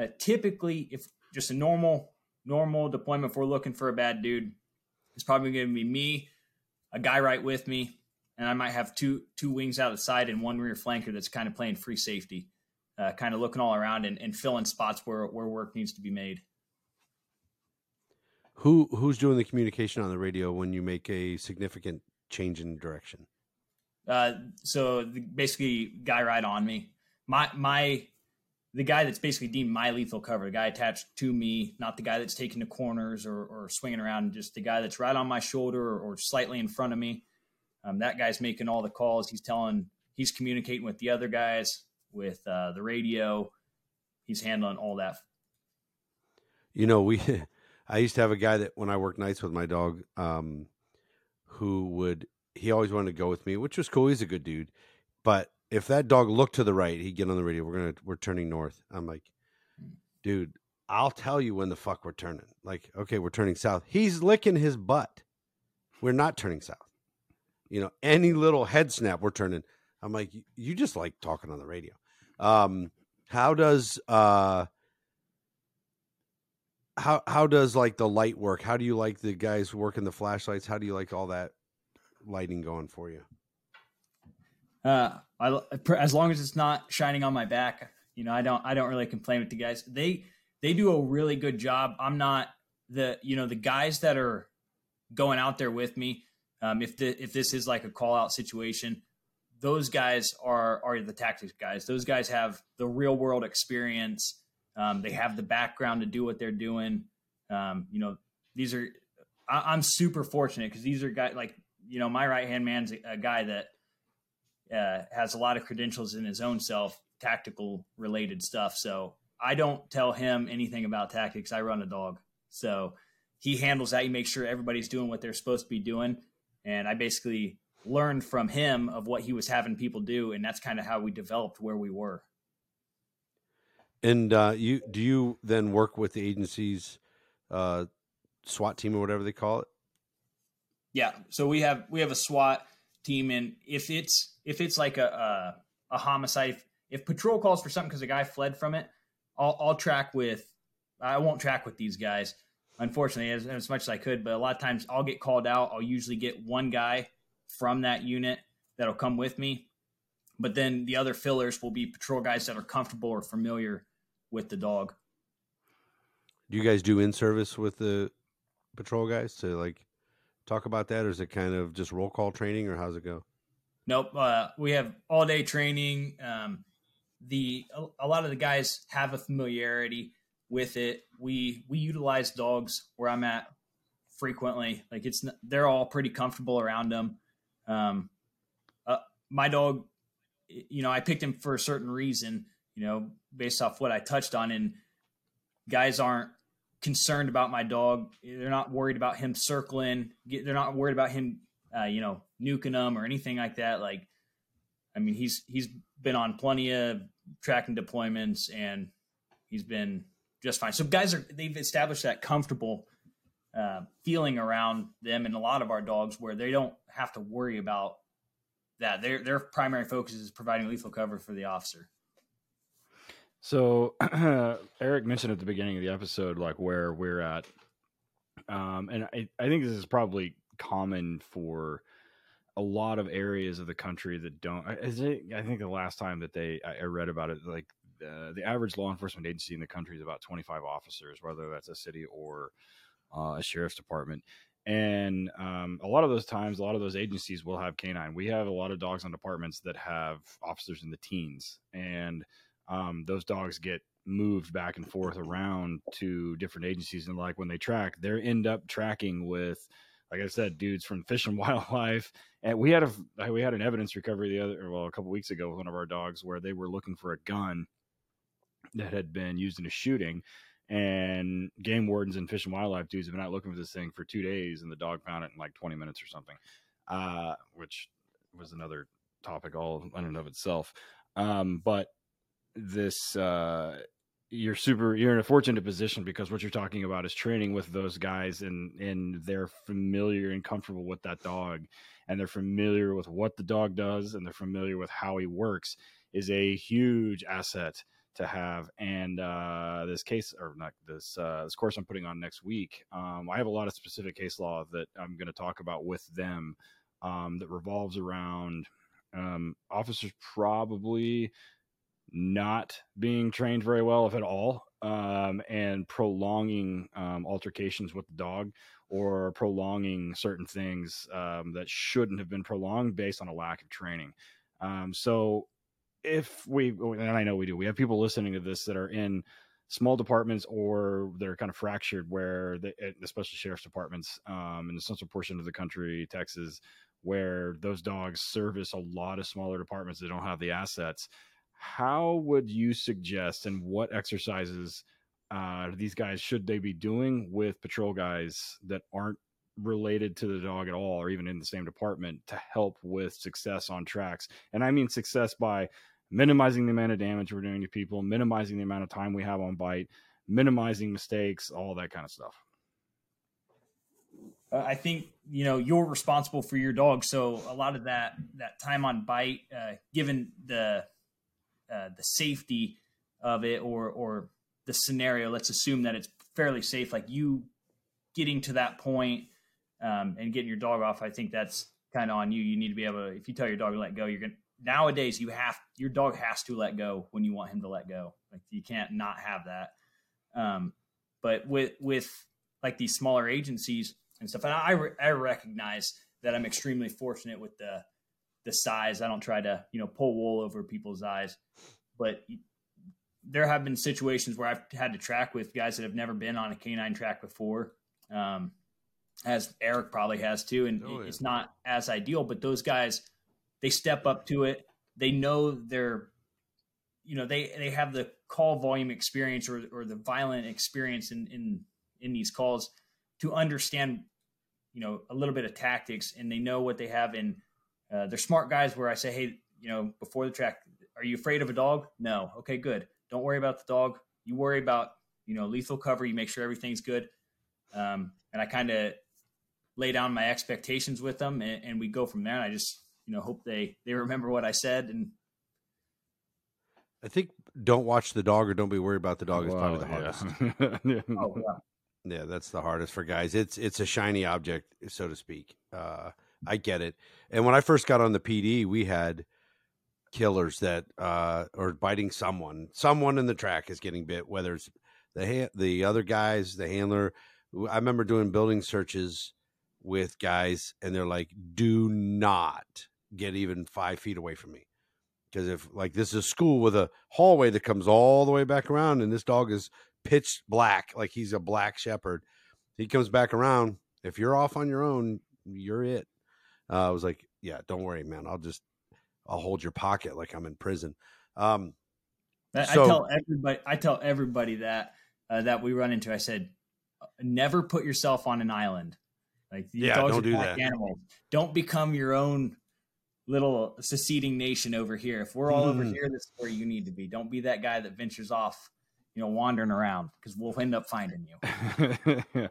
uh, typically if just a normal normal deployment if we're looking for a bad dude, it's probably going to be me, a guy right with me, and I might have two two wings out of the side and one rear flanker that's kind of playing free safety, uh, kind of looking all around and, and filling spots where where work needs to be made. Who who's doing the communication on the radio when you make a significant change in direction? Uh, so the, basically, guy right on me. My my the guy that's basically deemed my lethal cover, the guy attached to me, not the guy that's taking the corners or, or swinging around, just the guy that's right on my shoulder or, or slightly in front of me. Um, that guy's making all the calls. He's telling, he's communicating with the other guys with uh, the radio. He's handling all that. You know, we I used to have a guy that when I worked nights with my dog, um, who would he always wanted to go with me, which was cool. He's a good dude, but if that dog looked to the right, he'd get on the radio. We're gonna we're turning north. I'm like, dude, I'll tell you when the fuck we're turning. Like, okay, we're turning south. He's licking his butt. We're not turning south. You know, any little head snap, we're turning. I'm like, you just like talking on the radio. Um, how does uh how how does like the light work? How do you like the guys working the flashlights? How do you like all that lighting going for you? Uh, I, as long as it's not shining on my back, you know, I don't, I don't really complain with the guys. They, they do a really good job. I'm not the, you know, the guys that are going out there with me. Um, if the, if this is like a call out situation, those guys are are the tactics guys. Those guys have the real world experience. Um, they have the background to do what they're doing. Um, you know, these are I, am super fortunate because these are guys like you know my right hand man's a, a guy that uh, has a lot of credentials in his own self, tactical related stuff. So I don't tell him anything about tactics. I run a dog, so he handles that. He makes sure everybody's doing what they're supposed to be doing, and I basically learned from him of what he was having people do, and that's kind of how we developed where we were. And uh, you do you then work with the agency's uh, SWAT team or whatever they call it? Yeah, so we have we have a SWAT team, and if it's if it's like a a, a homicide, if, if, patrol calls for something because a guy fled from it, I'll, I'll track with. I won't track with these guys, unfortunately, as, as much as I could. But a lot of times, I'll get called out. I'll usually get one guy from that unit that'll come with me. But then the other fillers will be patrol guys that are comfortable or familiar with the dog. Do you guys do in service with the patrol guys to like talk about that, or is it kind of just roll call training, or how's it go? Nope. Uh, we have all day training. Um, the a, a, lot of the guys have a familiarity with it. We we utilize dogs where I'm at frequently. Like it's they're all pretty comfortable around them. Um, uh, my dog, you know, I picked him for a certain reason, you know, based off what I touched on. And guys aren't concerned about my dog. They're not worried about him circling. They're not worried about him, uh, you know, nuking them or anything like that. Like, I mean, he's he's been on plenty of tracking deployments and he's been just fine. So guys are they've established that comfortable uh, feeling around them and a lot of our dogs where they don't have to worry about that. Their their primary focus is providing lethal cover for the officer. So Eric mentioned at the beginning of the episode, like where we're at, um, and I, I think this is probably common for a lot of areas of the country that don't. Is it, I think the last time that they I read about it, like the, the average law enforcement agency in the country is about 25 officers, whether that's a city or uh, a sheriff's department. And um, a lot of those times, a lot of those agencies will have canine. We have a lot of dogs on departments that have officers in the teens, and um, those dogs get moved back and forth around to different agencies. And like when they track, they end up tracking with, like I said, dudes from Fish and Wildlife. And we had a we had an evidence recovery the other well a couple weeks ago with one of our dogs where they were looking for a gun that had been used in a shooting and game wardens and fish and wildlife dudes have been out looking for this thing for two days and the dog found it in like 20 minutes or something uh, which was another topic all in and of itself um, but this uh, you're super you're in a fortunate position because what you're talking about is training with those guys and and they're familiar and comfortable with that dog and they're familiar with what the dog does and they're familiar with how he works is a huge asset to have. And uh, this case, or not this uh, this course I'm putting on next week, um, I have a lot of specific case law that I'm going to talk about with them um, that revolves around um, officers probably not being trained very well, if at all, um, and prolonging um, altercations with the dog or prolonging certain things um, that shouldn't have been prolonged based on a lack of training. Um, so if we and I know we do, we have people listening to this that are in small departments or they're kind of fractured where they, eh, especially sheriff's departments um, in the central portion of the country texas where those dogs service a lot of smaller departments that don't have the assets how would you suggest and what exercises uh, these guys should they be doing with patrol guys that aren't related to the dog at all or even in the same department to help with success on tracks and i mean success by minimizing the amount of damage we're doing to people, minimizing the amount of time we have on bite, minimizing mistakes, all that kind of stuff. Uh, I think you know you're responsible for your dog, so a lot of that that time on bite, uh, given the uh, the safety of it or or the scenario, let's assume that it's fairly safe. Like you getting to that point, um, and getting your dog off, I think that's kind of on you. You need to be able to, if you tell your dog to let go, you're to nowadays you have your dog has to let go when you want him to let go. Like you can't not have that. Um, but with with like these smaller agencies and stuff, and I I recognize that I'm extremely fortunate with the the size. I don't try to you know pull wool over people's eyes, but there have been situations where I've had to track with guys that have never been on a canine track before. Um, as Eric probably has too, and oh, yeah. it's not as ideal. But those guys, they step up to it. They know they're, you know, they they have the call volume experience or or the violent experience in in in these calls to understand, you know, a little bit of tactics, and they know what they have. And uh, they're smart guys. Where I say, hey, you know, before the track, are you afraid of a dog? No. Okay, good. Don't worry about the dog. You worry about you know lethal cover. You make sure everything's good. Um, and I kind of lay down my expectations with them, and, and we go from there. And I just you know hope they they remember what I said and. I think don't watch the dog or don't be worried about the dog is probably the hardest. Yeah. oh, yeah. yeah, that's the hardest for guys. It's it's a shiny object, so to speak. Uh, I get it. And when I first got on the PD, we had killers that uh, or biting someone. Someone in the track is getting bit, whether it's the ha- the other guys, the handler. I remember doing building searches with guys and they're like, do not get even five feet away from me. Because if like this is a school with a hallway that comes all the way back around and this dog is pitch black, like he's a black shepherd, he comes back around. If you're off on your own, you're it. Uh, I was like, yeah, don't worry, man. I'll just, I'll hold your pocket like I'm in prison. Um, I, so, I tell everybody, I tell everybody that, uh, that we run into, I said, never put yourself on an island. Like yeah, don't do that. animals. Don't become your own little seceding nation over here. If we're all mm. over here, this is where you need to be. Don't be that guy that ventures off, you know, wandering around because we'll end up finding you.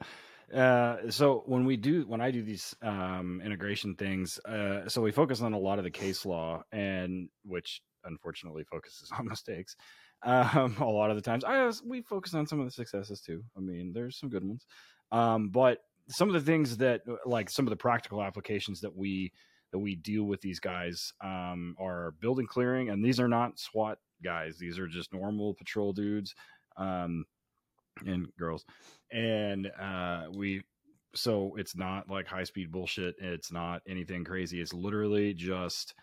Uh, so when we do when I do these um, integration things, uh, so we focus on a lot of the case law, and which unfortunately focuses on mistakes. Um, a lot of the times, I we focus on some of the successes too. I mean, there's some good ones, um, but some of the things that uh, like some of the practical applications that we that we deal with these guys um, are building clearing and these are not swat guys these are just normal patrol dudes um, and girls and uh, we so it's not like high speed bullshit it's not anything crazy it's literally just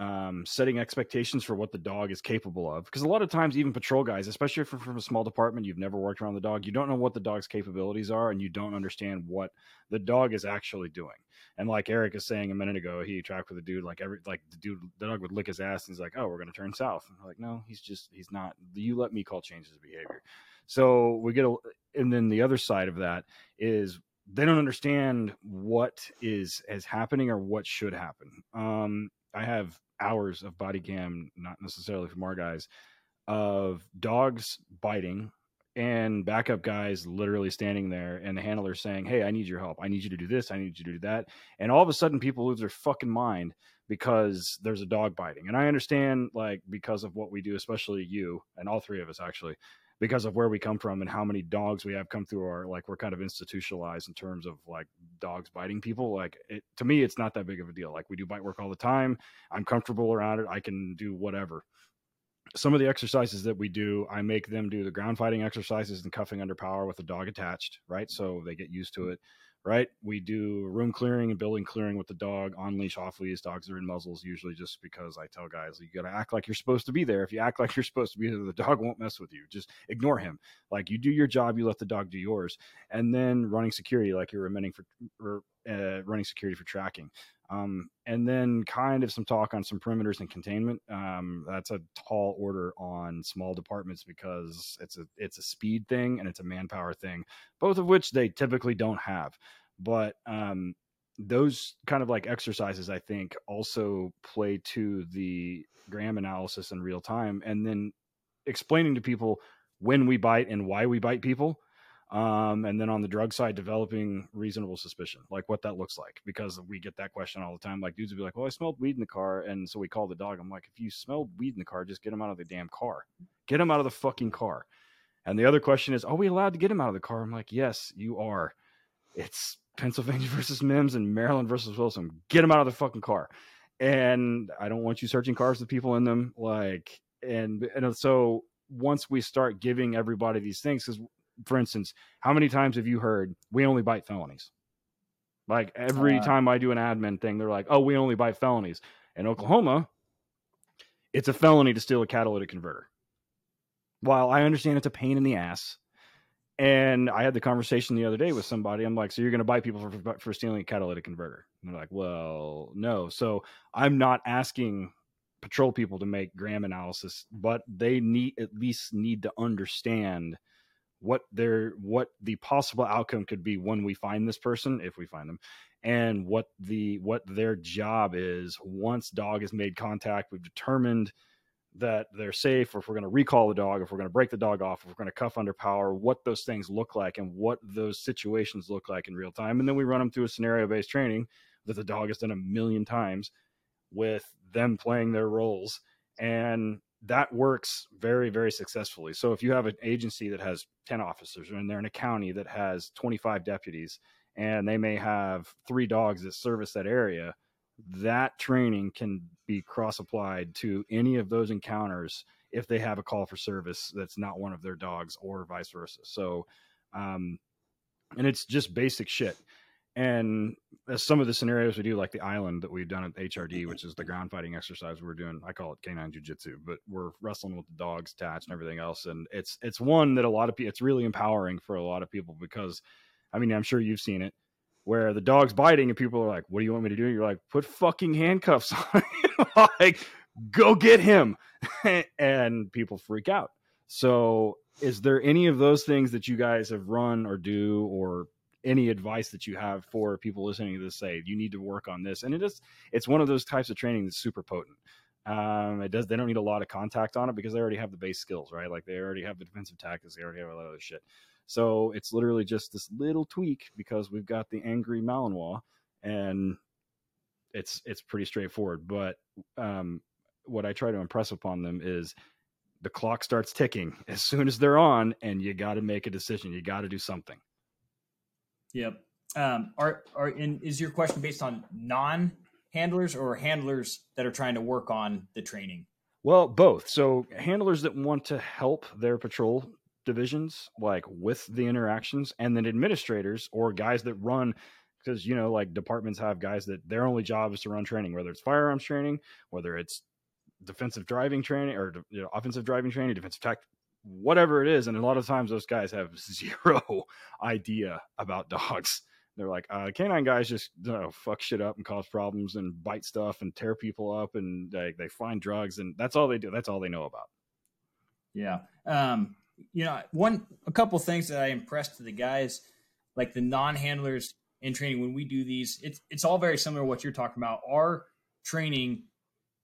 um, setting expectations for what the dog is capable of. Because a lot of times, even patrol guys, especially if you're from a small department, you've never worked around the dog, you don't know what the dog's capabilities are, and you don't understand what the dog is actually doing. And like Eric is saying a minute ago, he tracked with a dude like every like the dude the dog would lick his ass, and he's like, "Oh, we're gonna turn south." And like, no, he's just he's not. You let me call changes of behavior. So we get a, and then the other side of that is they don't understand what is is happening or what should happen. Um, I have hours of body cam, not necessarily from our guys, of dogs biting and backup guys literally standing there and the handler saying, Hey, I need your help. I need you to do this. I need you to do that. And all of a sudden people lose their fucking mind because there's a dog biting. And I understand like because of what we do, especially you and all three of us actually, because of where we come from and how many dogs we have come through our like we're kind of institutionalized in terms of like dogs biting people like it, to me it's not that big of a deal like we do bite work all the time i'm comfortable around it i can do whatever some of the exercises that we do i make them do the ground fighting exercises and cuffing under power with a dog attached right so they get used to it right? We do room clearing and building clearing with the dog on leash, off leash. Dogs are in muzzles usually just because I tell guys you got to act like you're supposed to be there. If you act like you're supposed to be there, the dog won't mess with you. Just ignore him. Like you do your job, you let the dog do yours. And then running security, like you're for uh, running security for tracking. Um, and then kind of some talk on some perimeters and containment. Um, that's a tall order on small departments because it's a it's a speed thing and it's a manpower thing, both of which they typically don't have. But um, those kind of like exercises, I think, also play to the Graham analysis in real time, and then explaining to people when we bite and why we bite people um, and then on the drug side, developing reasonable suspicion, like what that looks like, because we get that question all the time. Like dudes would be like, "Well, I smelled weed in the car," and so we call the dog. I'm like, "If you smelled weed in the car, just get him out of the damn car. Get him out of the fucking car." And the other question is, "Are we allowed to get him out of the car?" I'm like, "Yes, you are. It's Pennsylvania versus Mimms and Maryland versus Wilson. Get him out of the fucking car." and I don't want you searching cars with people in them. Like, and and so once we start giving everybody these things, because for instance, how many times have you heard we only bite felonies? Like every Uh, time I do an admin thing, they're like, "Oh, we only bite felonies." In Oklahoma, it's a felony to steal a catalytic converter. While I understand it's a pain in the ass, and I had the conversation the other day with somebody. I'm like, "So you're going to bite people for for stealing a catalytic converter?" And they're like, "Well, no." So I'm not asking patrol people to make Graham analysis, but they need at least need to understand what their what the possible outcome could be when we find this person if we find them and what the what their job is once dog has made contact we've determined that they're safe or if we're going to recall the dog if we're going to break the dog off if we're going to cuff under power what those things look like and what those situations look like in real time. And then we run them through a scenario based training that the dog has done a million times with them playing their roles and that works very very successfully. So if you have an agency that has 10 officers and they're in a county that has 25 deputies and they may have three dogs that service that area that training can be cross applied to any of those encounters if they have a call for service that's not one of their dogs or vice versa. So um and it's just basic shit and as some of the scenarios we do, like the island that we've done at HRD, which is the ground fighting exercise we're doing, I call it canine jujitsu, but we're wrestling with the dogs attached and everything else. And it's it's one that a lot of people, it's really empowering for a lot of people because, I mean, I'm sure you've seen it where the dog's biting and people are like, "What do you want me to do?" You're like, "Put fucking handcuffs on, him. like go get him," and people freak out. So, is there any of those things that you guys have run or do or any advice that you have for people listening to this say you need to work on this and it is it's one of those types of training that's super potent. Um it does they don't need a lot of contact on it because they already have the base skills right? Like they already have the defensive tactics they already have a lot of other shit. So it's literally just this little tweak because we've got the angry malinois and it's it's pretty straightforward but um what i try to impress upon them is the clock starts ticking as soon as they're on and you got to make a decision you got to do something Yep. Um, are are in is your question based on non handlers or handlers that are trying to work on the training? Well, both. So handlers that want to help their patrol divisions, like with the interactions, and then administrators or guys that run because you know, like departments have guys that their only job is to run training, whether it's firearms training, whether it's defensive driving training or you know, offensive driving training, defensive tech, whatever it is. And a lot of times those guys have zero idea about dogs. They're like, uh, canine guys just you know, fuck shit up and cause problems and bite stuff and tear people up and they, they find drugs and that's all they do. That's all they know about. Yeah. Um, you know, one a couple things that I impressed to the guys, like the non-handlers in training when we do these, it's it's all very similar to what you're talking about. Our training,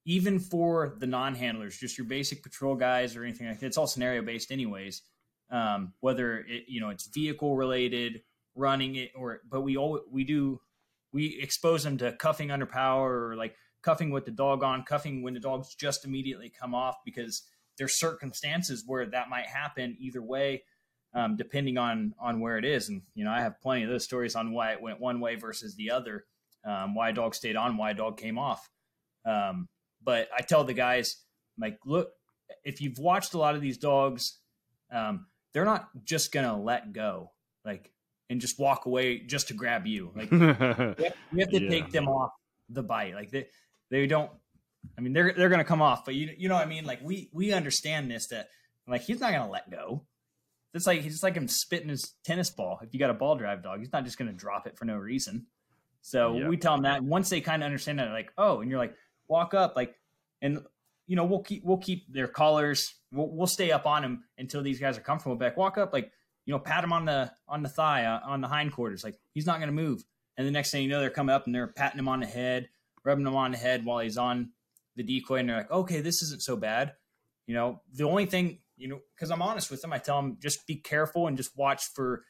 even for the non-handlers, just your basic patrol guys or anything like that, it's all scenario based anyways. Um, whether it you know it's vehicle related, running it, or but we all we do we expose them to cuffing under power or like cuffing with the dog on, cuffing when the dog's just immediately come off because there's circumstances where that might happen either way, um, depending on on where it is. And you know, I have plenty of those stories on why it went one way versus the other, um, why a dog stayed on, why a dog came off. Um, but I tell the guys, like, look, if you've watched a lot of these dogs, um, they're not just gonna let go, like, and just walk away just to grab you. Like, you have, you have to Yeah. take them off the bite. Like they they don't. I mean, they're they're gonna come off, but you you know what I mean. Like we we understand this that like he's not gonna let go. It's like he's just like him spitting his tennis ball. If you got a ball drive dog, he's not just gonna drop it for no reason. So Yeah. we tell them that. And once they kind of understand that, like oh, and you're like walk up, like and you know we'll keep we'll keep their collars. We'll we'll stay up on him until these guys are comfortable. Back walk up, like you know, pat him on the on the thigh, uh, on the hindquarters. Like he's not gonna move. And the next thing you know, they're coming up and they're patting him on the head, rubbing him on the head while he's on the decoy, and they're like, okay, this isn't so bad. You know, the only thing, you know, because I'm honest with them, I tell them just be careful and just watch for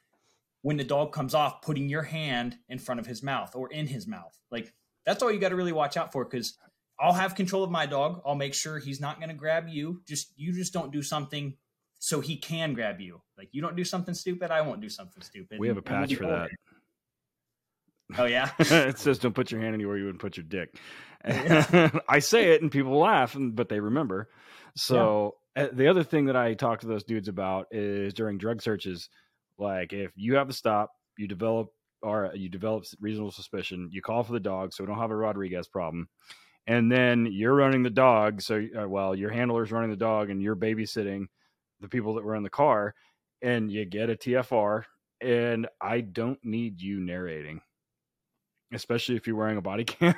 when the dog comes off, putting your hand in front of his mouth or in his mouth. Like that's all you got to really watch out for because I'll have control of my dog. I'll make sure he's not going to grab you. Just you just don't do something so he can grab you. Like you don't do something stupid, I won't do something stupid. we have a patch for that. Oh yeah. it says don't put your hand anywhere you wouldn't put your dick. Yeah. I say it and people laugh, and- but they remember. So uh, the other thing that I talk to those dudes about is during drug searches, like if you have a stop, you develop or you develop reasonable suspicion, you call for the dog, so we don't have a Rodriguez problem. And then you're running the dog, so uh, well, your handler's running the dog, and you're babysitting the people that were in the car, and you get a TFR, and I don't need you narrating especially if you're wearing a body cam.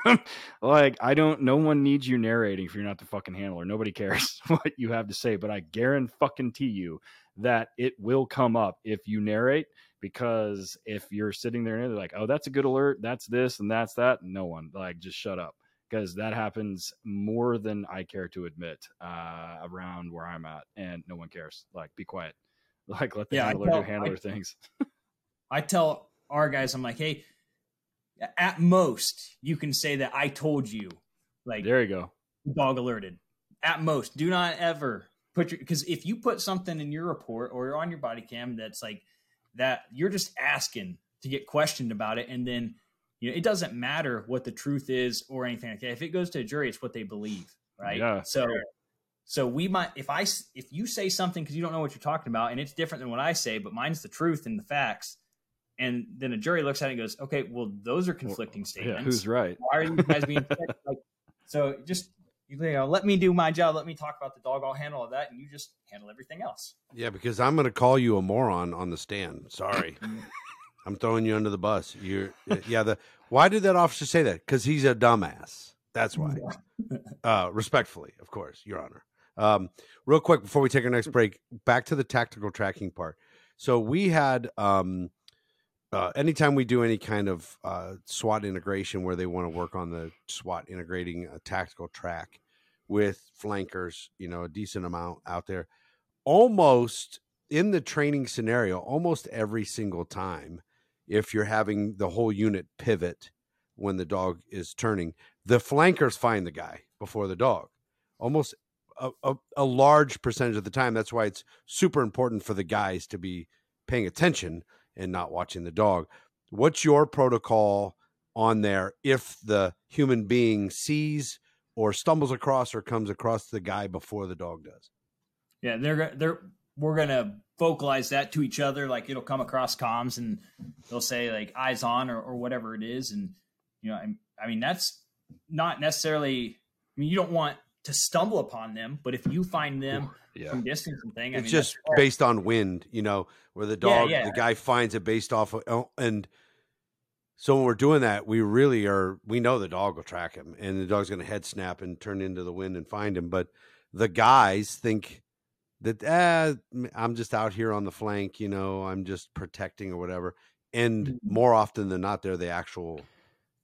like, I don't, no one needs you narrating if you're not the fucking handler. Nobody cares what you have to say, but I guarantee you that it will come up if you narrate because if you're sitting there and they're like, oh, that's a good alert, that's this and that's that, no one, like, just shut up because that happens more than I care to admit uh, around where I'm at, and no one cares. Like, be quiet. Like, let the Yeah, handler tell- do handler I- things. I tell our guys, I'm like, hey, at most, you can say that I told you, like There you go. dog alerted. At most, do not ever put your because if you put something in your report or on your body cam that's like that, you're just asking to get questioned about it, and then you know it doesn't matter what the truth is or anything like that. If it goes to a jury, it's what they believe, right? Yeah. So. So we might, if I if you say something because you don't know what you're talking about, and it's different than what I say, but mine's the truth and the facts, and then a jury looks at it and goes, "Okay, well, those are conflicting statements. Yeah, who's right? Why are you guys being like?" So just you know, let me do my job. Let me talk about the dog. I'll handle all that, and you just handle everything else. Yeah, because I'm going to call you a moron on the stand. Sorry. I'm throwing you under the bus. You're yeah, the why did that officer say that? Cuz he's a dumbass. That's why. Uh respectfully, of course, your honor. Um real quick before we take our next break, back to the tactical tracking part. So we had um uh, anytime we do any kind of uh, SWAT integration where they want to work on the SWAT integrating a tactical track with flankers, you know, a decent amount out there, almost in the training scenario, almost every single time, if you're having the whole unit pivot when the dog is turning, the flankers find the guy before the dog. Almost a, a, a large percentage of the time. That's why it's super important for the guys to be paying attention and not watching the dog. What's your protocol on there if the human being sees or stumbles across or comes across the guy before the dog does? Yeah, they're they're we're gonna vocalize that to each other. Like it'll come across comms, and they'll say like "eyes on" or, or whatever it is, and you know, I, I mean that's not necessarily. I mean, you don't want to stumble upon them, but if you find them Yeah. from distance and thing, I it's mean, just based on wind, you know, where the dog, yeah. the guy finds it based off of, oh, and so when we're doing that, we really are, we know the dog will track him and the dog's going to head snap and turn into the wind and find him. But the guys think that, ah, I'm just out here on the flank, you know, I'm just protecting or whatever. And Mhm. more often than not, they're the actual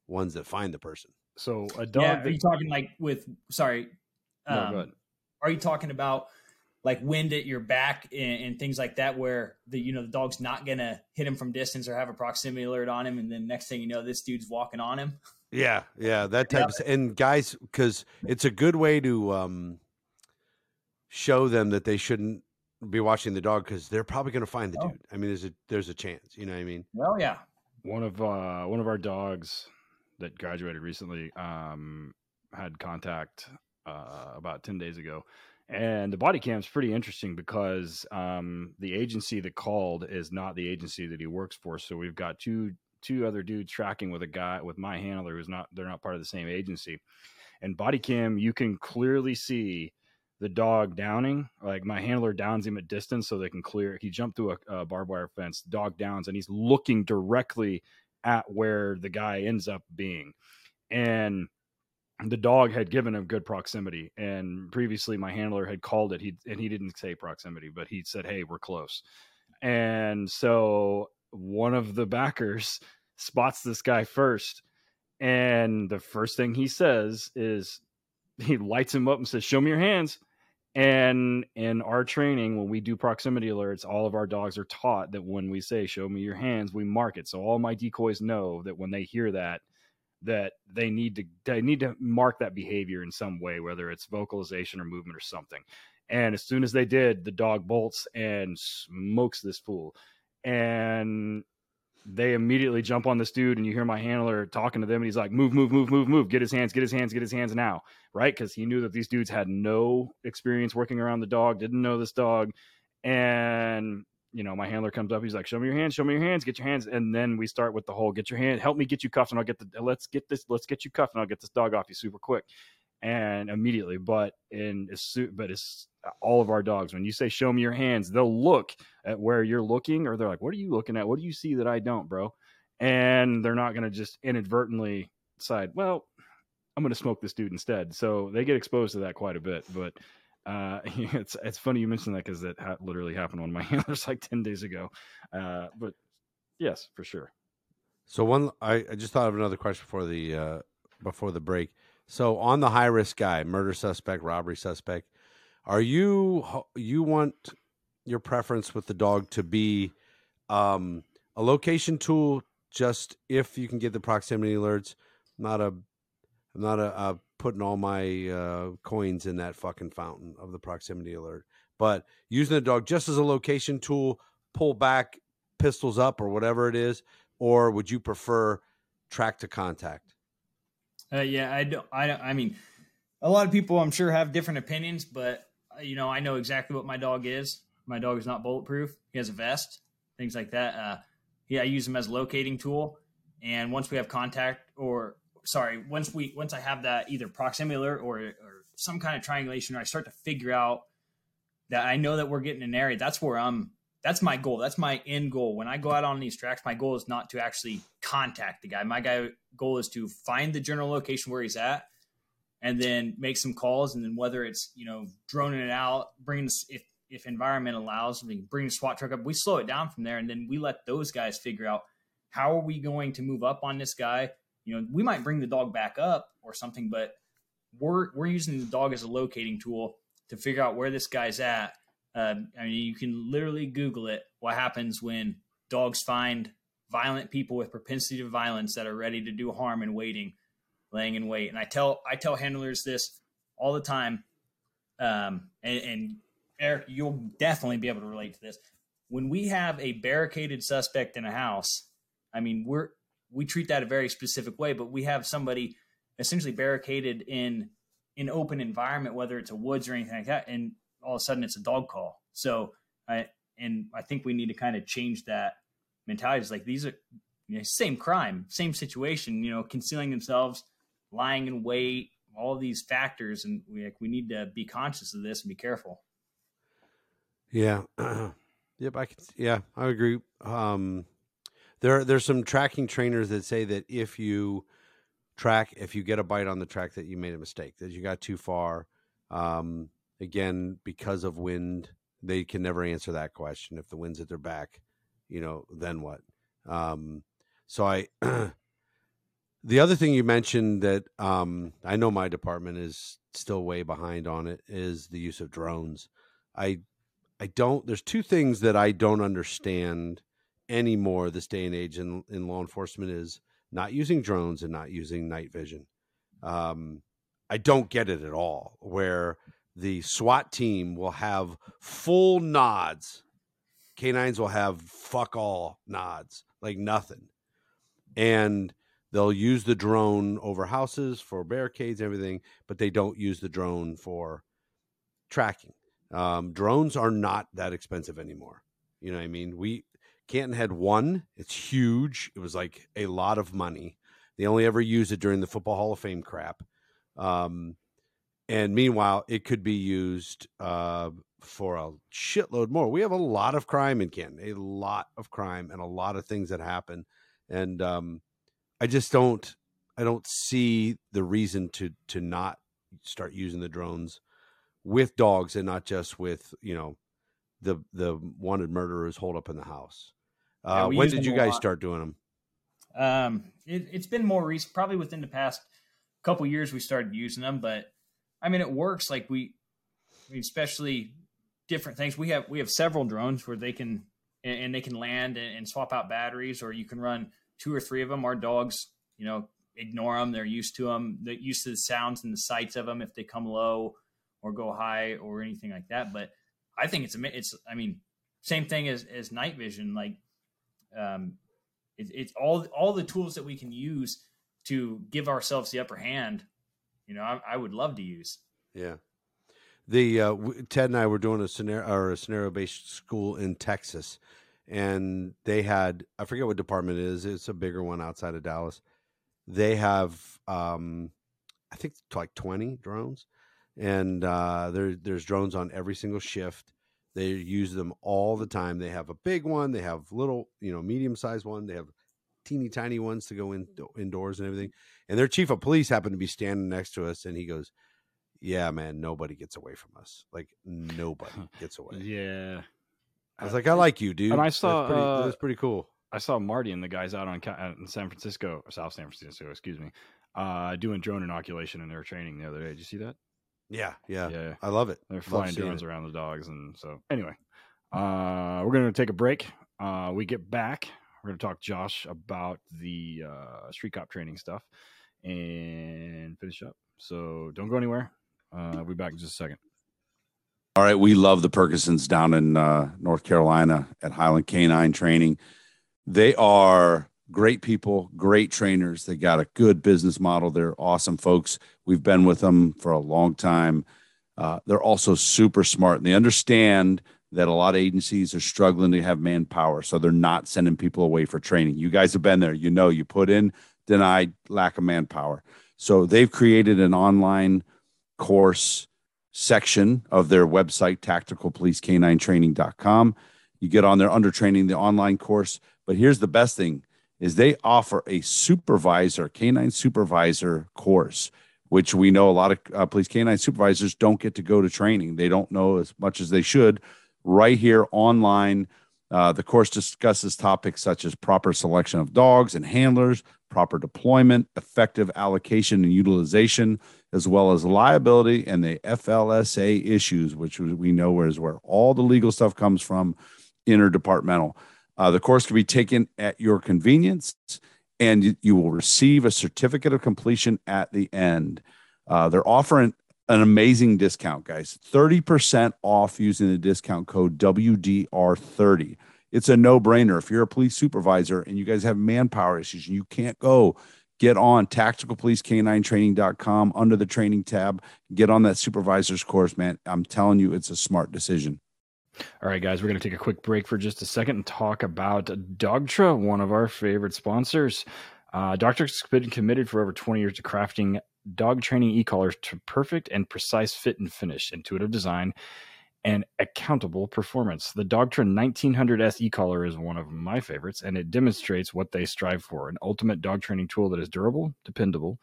ones that find the person. So a dog. yeah. that- Are you talking like with? Sorry, um, go ahead. are you talking about like wind at your back and, and things like that where the you know the dog's not gonna hit him from distance or have a proximity alert on him and then next thing you know this dude's walking on him Yeah, yeah, that type Yeah. of s- and guys, because it's a good way to um show them that they shouldn't be watching the dog because they're probably going to find the Oh. dude. I mean, there's a there's a chance. You know what I mean? well yeah one of uh one of our dogs that graduated recently um had contact uh about 10 days ago and the body cam's pretty interesting because um the agency that called is not the agency that he works for so we've got two two other dudes tracking with a guy with my handler who's not they're not part of the same agency and body cam you can clearly see the dog downing like my handler downs him at distance so they can clear he jumped through a, a barbed wire fence dog downs and he's looking directly at where the guy ends up being. And the dog had given him good proximity and previously my handler had called it he and he didn't say proximity but he said hey we're close. And so one of the backers spots this guy first and the first thing he says is he lights him up and says show me your hands and in our training when we do proximity alerts all of our dogs are taught that when we say show me your hands we mark it. So all my decoys know that when they hear that that they need to they need to mark that behavior in some way whether it's vocalization or movement or something. And as soon as they did the dog bolts and smokes this fool. And they immediately jump on this dude, and you hear my handler talking to them, and he's like, "Move, move, move, move, move! Get his hands, get his hands, get his hands now!" Right? Because he knew that these dudes had no experience working around the dog, didn't know this dog, and you know, my handler comes up, he's like, "Show me your hands, show me your hands, get your hands," and then we start with the whole, "Get your hand, help me get you cuffed, and I'll get the let's get this, let's get you cuffed, and I'll get this dog off you super quick." And immediately. But in but it's all of our dogs. When you say show me your hands, they'll look at where you're looking, or they're like, "What are you looking at? What do you see that I don't, bro?" And they're not going to just inadvertently decide, "Well, I'm going to smoke this dude instead." So they get exposed to that quite a bit. But uh, it's it's funny you mentioned that because that ha- literally happened on my handlers like ten days ago. Uh, but yes, for sure. So one, I, I just thought of another question before the uh, before the break. So on the high risk guy, murder suspect, robbery suspect, are you you want your preference with the dog to be um, a location tool just if you can get the proximity alerts? Not a I'm not a, a putting all my uh, coins in that fucking fountain of the proximity alert, but using the dog just as a location tool, pull back, pistols up, or whatever it is, or would you prefer track to contact? Uh, yeah, I don't. I don't. I mean, a lot of people, I'm sure, have different opinions, but uh, you know, I know exactly what my dog is. My dog is not bulletproof. He has a vest, things like that. Uh, yeah, I use him as a locating tool. And once we have contact, or sorry, once we once I have that either proximity alert or or some kind of triangulation, or I start to figure out that I know that we're getting an area. That's where I'm that's my goal. That's my end goal. When I go out on these tracks, my goal is not to actually contact the guy. My guy goal is to find the general location where he's at, and then make some calls. And then whether it's you know droning it out, bringing if if environment allows, we bring the SWAT truck up. We slow it down from there, and then we let those guys figure out how are we going to move up on this guy. You know, we might bring the dog back up or something, but we're we're using the dog as a locating tool to figure out where this guy's at uh, I mean, you can literally Google it. What happens when dogs find violent people with propensity to violence that are ready to do harm and waiting, laying in wait? And I tell I tell handlers this all the time. Um, and, and Eric, you'll definitely be able to relate to this. When we have a barricaded suspect in a house, I mean, we're we treat that a very specific way, but we have somebody essentially barricaded in an open environment, whether it's a woods or anything like that, and all of a sudden it's a dog call. So I and I think we need to kind of change that mentality. It's like these are you know, same crime, same situation. You know, concealing themselves, lying in wait, all these factors, and we like we need to be conscious of this and be careful. Yeah. yep. I can. Yeah, I agree. Um, there, there's some tracking trainers that say that if you track, if you get a bite on the track, that you made a mistake, that you got too far. Um, again because of wind they can never answer that question if the wind's at their back you know then what? Um, so i the other thing you mentioned that um, i know my department is still way behind on it is the use of drones. I i don't there's two things that i don't understand anymore this day and age in, in law enforcement is not using drones and not using night vision. Um, i don't get it at all where the SWAT team will have full nods. Canines will have fuck all nods, like nothing. And they'll use the drone over houses for barricades everything, but they don't use the drone for tracking. Um, drones are not that expensive anymore. You know what I mean? We Canton had one. It's huge. It was like a lot of money. They only ever used it during the Football Hall of Fame crap. Um, and meanwhile, it could be used uh, for a shitload more. We have a lot of crime in Canton, a lot of crime, and a lot of things that happen. And um, I just don't, I don't see the reason to to not start using the drones with dogs and not just with you know the the wanted murderers hold up in the house. Uh, yeah, when did you guys start doing them? Um, it, has been more recent, probably within the past couple years. We started using them, but I mean, it works. Like we, especially different things. We have we have several drones where they can and, they can land and, and, swap out batteries, or you can run two or three of them. Our dogs, you know, ignore them. They're used to them. They're used to the sounds and the sights of them if they come low or go high or anything like that. But I think it's a it's. I mean, same thing as as night vision. Like, um, It, it's all all the tools that we can use to give ourselves the upper hand. You know, I, I would love to use. Yeah. The uh, Ted and I were doing a scenario or a scenario based school in Texas, and they had I forget what department it is. It's a bigger one outside of Dallas. They have um, I think like twenty drones, and uh, there there's drones on every single shift. They use them all the time. They have a big one. They have little, you know, medium sized one. They have teeny tiny ones to go in indoors and everything. And their chief of police happened to be standing next to us, and he goes, "Yeah, man, nobody gets away from us. Like nobody gets away." Yeah. I was like, "I like you, dude." And I saw, that's pretty, uh, that's pretty cool. I saw Marty and the guys out on in San Francisco, or South San Francisco, excuse me, uh, doing drone inoculation in their training the other day. Did you see that? Yeah, yeah, Yeah. I love it. They're flying drones it. around the dogs, and so anyway, uh, we're gonna take a break. Uh, we get back. We're gonna talk Josh about the uh, street cop training stuff and finish up. So don't go anywhere. Uh, we'll be back in just a second. All right, we love the Purgasons down in uh, North Carolina at Highland Canine Training. They are great people, great trainers. They got a good business model. They're awesome folks. We've been with them for a long time. Uh, they're also super smart and they understand that a lot of agencies are struggling to have manpower. So they're not sending people away for training. You guys have been there. You know, you put in, denied, lack of manpower. So they've created an online course section of their website, tacticalpolicecanintraining.com. You get on there under training, the online course. But here's the best thing is they offer a supervisor, canine supervisor course, which we know a lot of uh, police canine supervisors don't get to go to training. They don't know as much as they should. Right here online, uh, the course discusses topics such as proper selection of dogs and handlers, proper deployment, effective allocation and utilization, as well as liability and the FLSA issues, which we know is where all the legal stuff comes from, interdepartmental. Uh, the course can be taken at your convenience, and you, will receive a certificate of completion at the end. Uh, they're offering an amazing discount, guys 30% off using the discount code WDR30. It's a no brainer. If you're a police supervisor and you guys have manpower issues and you can't go, get on tacticalpolicecanintraining.com under the training tab. Get on that supervisor's course, man. I'm telling you, it's a smart decision. All right, guys, we're going to take a quick break for just a second and talk about Dogtra, one of our favorite sponsors. Uh, Dogtra's been committed for over 20 years to crafting dog training e-collars to perfect and precise fit and finish, intuitive design, and accountable performance. The Dogtra 1900S e-collar is one of my favorites, and it demonstrates what they strive for: an ultimate dog training tool that is durable, dependable,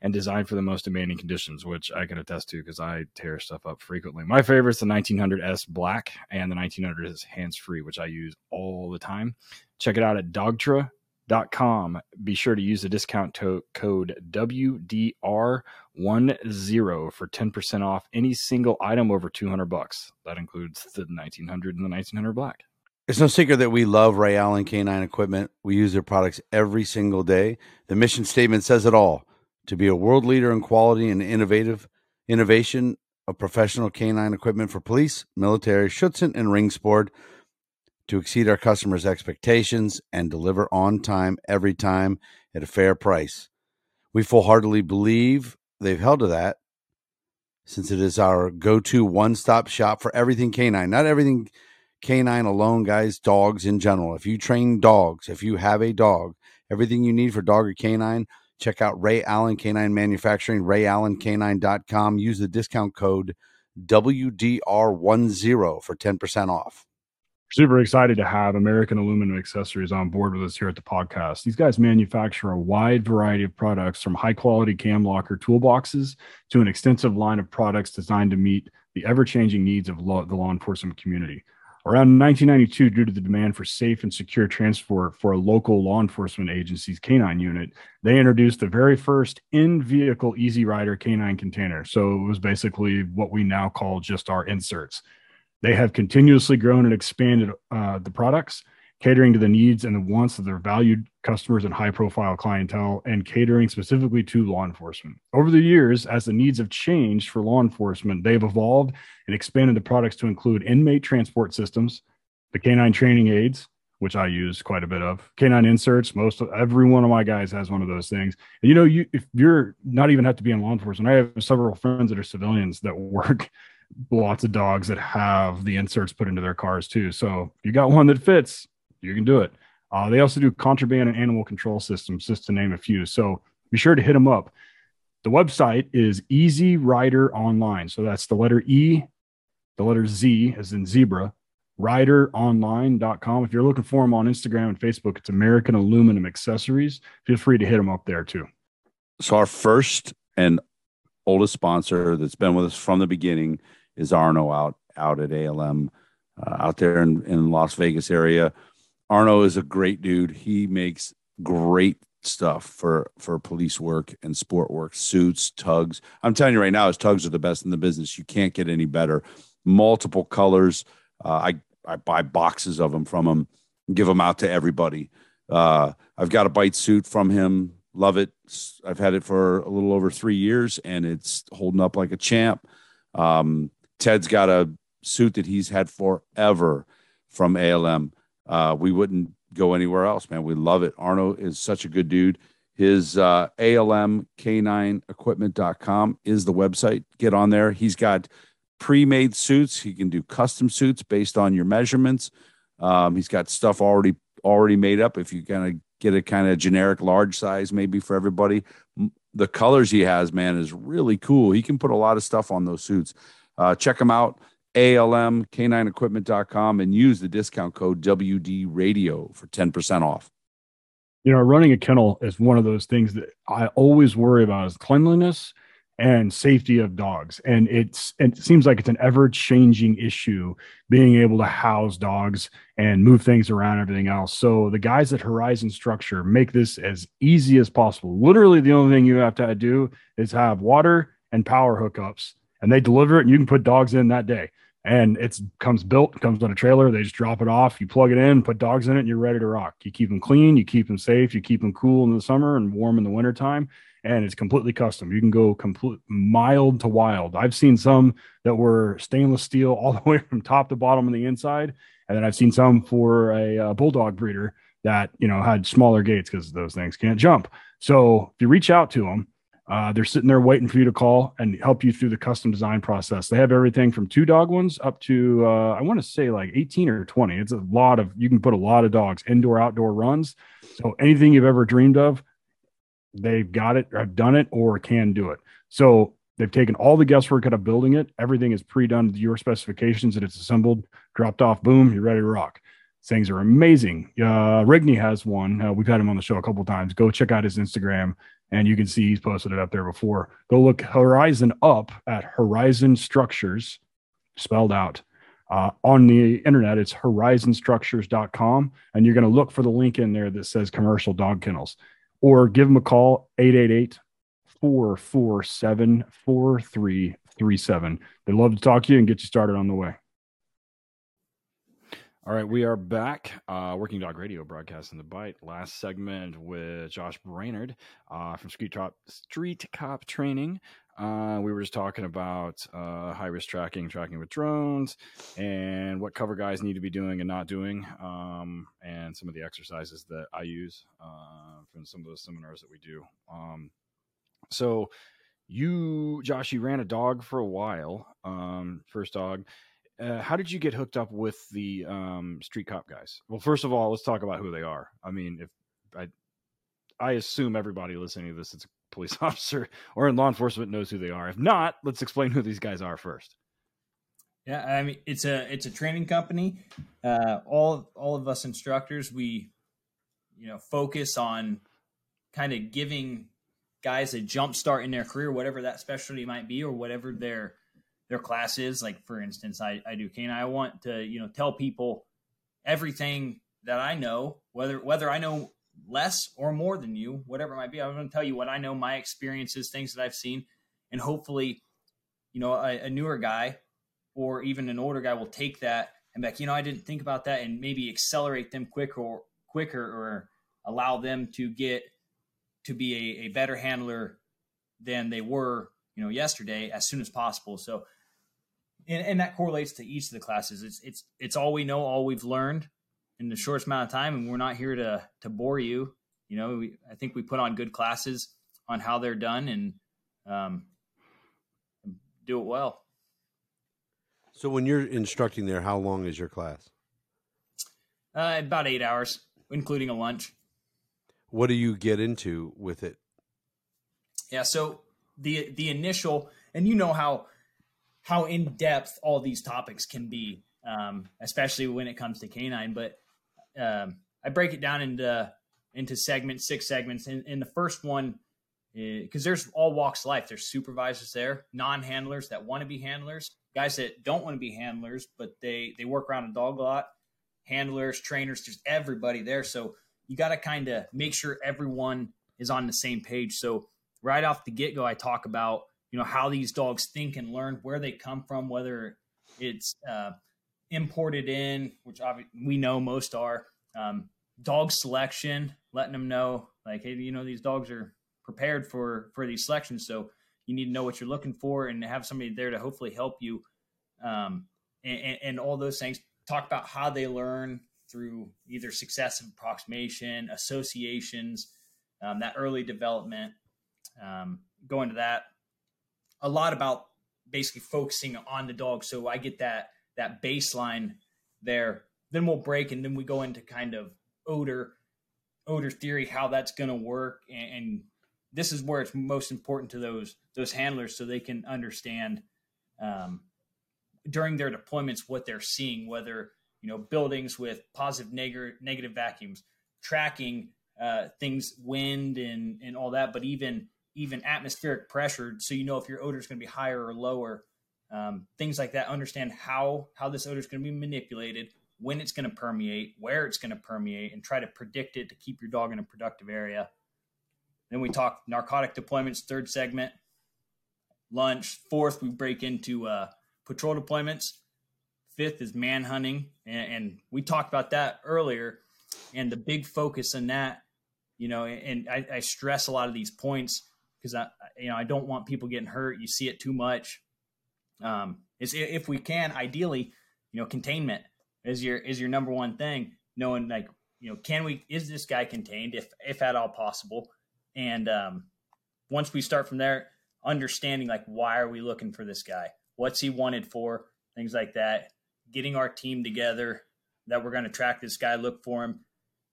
and designed for the most demanding conditions, which I can attest to because I tear stuff up frequently. My favorite is the 1900S Black and the 1900S Hands Free, which I use all the time. Check it out at dogtra.com. Be sure to use the discount to- code WDR10 for 10% off any single item over 200 bucks. That includes the 1900 and the 1900 Black. It's no secret that we love Ray Allen Canine Equipment. We use their products every single day. The mission statement says it all to be a world leader in quality and innovative innovation of professional canine equipment for police, military, Schutzhund, and ring sport to exceed our customers' expectations and deliver on time every time at a fair price. We full heartedly believe they've held to that since it is our go to one stop shop for everything canine, not everything canine alone, guys, dogs in general. If you train dogs, if you have a dog, everything you need for dog or canine, check out Ray Allen Canine Manufacturing, rayallencanine.com. Use the discount code WDR10 for 10% off. Super excited to have American Aluminum Accessories on board with us here at the podcast. These guys manufacture a wide variety of products from high quality cam locker toolboxes to an extensive line of products designed to meet the ever changing needs of law, the law enforcement community. Around 1992, due to the demand for safe and secure transport for a local law enforcement agency's canine unit, they introduced the very first in vehicle Easy Rider canine container. So it was basically what we now call just our inserts. They have continuously grown and expanded uh, the products, catering to the needs and the wants of their valued customers and high profile clientele, and catering specifically to law enforcement. Over the years, as the needs have changed for law enforcement, they've evolved and expanded the products to include inmate transport systems, the canine training aids, which I use quite a bit of. Canine inserts, most of every one of my guys has one of those things. And you know, you if you're not even have to be in law enforcement, I have several friends that are civilians that work lots of dogs that have the inserts put into their cars too. So if you got one that fits, you can do it. Uh, they also do contraband and animal control systems, just to name a few. So be sure to hit them up. The website is Easy Rider Online. So that's the letter E, the letter Z, as in zebra, rideronline.com. If you're looking for them on Instagram and Facebook, it's American Aluminum Accessories. Feel free to hit them up there too. So our first and oldest sponsor that's been with us from the beginning is Arno out out at ALM uh, out there in, in Las Vegas area. Arno is a great dude. He makes great stuff for for police work and sport work, suits, tugs. I'm telling you right now, his tugs are the best in the business. You can't get any better. Multiple colors. Uh, I I buy boxes of them from him, give them out to everybody. Uh, I've got a bite suit from him. Love it. I've had it for a little over three years, and it's holding up like a champ. Um, Ted's got a suit that he's had forever from ALM. Uh, we wouldn't go anywhere else, man. We love it. Arno is such a good dude. His uh, ALMK9equipment.com is the website. Get on there. He's got pre-made suits. He can do custom suits based on your measurements. Um, he's got stuff already already made up. If you kind of get a kind of generic large size, maybe for everybody, the colors he has, man, is really cool. He can put a lot of stuff on those suits. Uh, check them out. ALMK9equipment.com and use the discount code WD radio for 10% off. You know, running a kennel is one of those things that I always worry about is cleanliness and safety of dogs. And it's it seems like it's an ever-changing issue being able to house dogs and move things around everything else. So the guys at Horizon Structure make this as easy as possible. Literally the only thing you have to do is have water and power hookups and they deliver it and you can put dogs in that day. And it's comes built comes on a trailer. They just drop it off. You plug it in put dogs in it and you're ready to rock. You keep them clean you keep them safe you keep them cool in the summer and warm in the wintertime and it's completely custom. You can go complete mild to wild. I've seen some that were stainless steel all the way from top to bottom on the inside and then i've seen some for a, a bulldog breeder that you know had smaller gates because those things can't jump. So if you reach out to them uh, they're sitting there waiting for you to call and help you through the custom design process. They have everything from two dog ones up to uh, I want to say like 18 or 20. It's a lot of you can put a lot of dogs indoor outdoor runs. So anything you've ever dreamed of, they've got it, have done it, or can do it. So they've taken all the guesswork out of building it. Everything is pre-done to your specifications and it's assembled, dropped off, boom, you're ready to rock. Things are amazing. Uh, Rigney has one. Uh, we've had him on the show a couple times. Go check out his Instagram and you can see he's posted it up there before. Go look Horizon up at Horizon Structures, spelled out. Uh, on the internet, it's horizonstructures.com, and you're going to look for the link in there that says commercial dog kennels, or give them a call 888 447 4337. They'd love to talk to you and get you started on the way. All right, we are back. Uh, Working Dog Radio broadcasting the bite. Last segment with Josh Brainard uh, from Street Cop Street Cop Training. Uh, we were just talking about uh, high risk tracking, tracking with drones, and what cover guys need to be doing and not doing, um, and some of the exercises that I use uh, from some of the seminars that we do. Um, so, you, Josh, you ran a dog for a while. Um, first dog uh, how did you get hooked up with the um, street cop guys? Well, first of all, let's talk about who they are. I mean, if I, I assume everybody listening to this is a police officer or in law enforcement knows who they are. If not, let's explain who these guys are first. Yeah, I mean it's a it's a training company. Uh, all all of us instructors, we you know focus on kind of giving guys a jump start in their career, whatever that specialty might be, or whatever their their classes. Like for instance, I, I do canine. I want to, you know, tell people everything that I know, whether whether I know less or more than you, whatever it might be. I'm going to tell you what I know, my experiences, things that I've seen, and hopefully, you know, a, a newer guy or even an older guy will take that and be like, you know, I didn't think about that, and maybe accelerate them quicker or quicker or allow them to get to be a, a better handler than they were, you know, yesterday as soon as possible. So and, and that correlates to each of the classes. It's it's it's all we know, all we've learned, in the shortest amount of time, and we're not here to to bore you. You know, we, I think we put on good classes on how they're done and um, do it well. So when you're instructing there, how long is your class? Uh, about eight hours, including a lunch. What do you get into with it? Yeah, so the the initial, and you know how how in depth all these topics can be, um, especially when it comes to canine. But um, I break it down into into segments, six segments. And, in the first one, because eh, there's all walks of life. There's supervisors there, non-handlers that want to be handlers, guys that don't want to be handlers, but they they work around a dog a lot, handlers, trainers, just everybody there. So you got to kind of make sure everyone is on the same page. So right off the get go, I talk about you know how these dogs think and learn, where they come from, whether it's uh, imported in, which we know most are. Um, dog selection, letting them know like, hey, you know, these dogs are prepared for for these selections, so you need to know what you're looking for and have somebody there to hopefully help you, um, and, and all those things. Talk about how they learn through either successive approximation, associations, um, that early development. Um, go into that a lot about basically focusing on the dog. So I get that that baseline there. Then we'll break, and then we go into kind of odor odor theory, how that's going to work, and, and, this is where it's most important to those those handlers, so they can understand um, during their deployments what they're seeing, whether you know buildings with positive negative negative vacuums, tracking uh, things, wind and and all that, but even even atmospheric pressure, so you know if your odor is going to be higher or lower. Um, things like that. Understand how how this odor is going to be manipulated, when it's going to permeate, where it's going to permeate, and try to predict it to keep your dog in a productive area. Then we talk narcotic deployments, third segment, lunch. Fourth, we break into uh, patrol deployments. Fifth is manhunting, and, and we talked about that earlier. And the big focus in that, you know, and I, I stress a lot of these points because I, you know, I don't want people getting hurt. You see it too much. Um, is if we can, ideally, you know, containment is your is your number one thing. Knowing like you know, can we is this guy contained if if at all possible? And um, once we start from there, understanding like why are we looking for this guy? What's he wanted for? Things like that. Getting our team together that we're going to track this guy, look for him,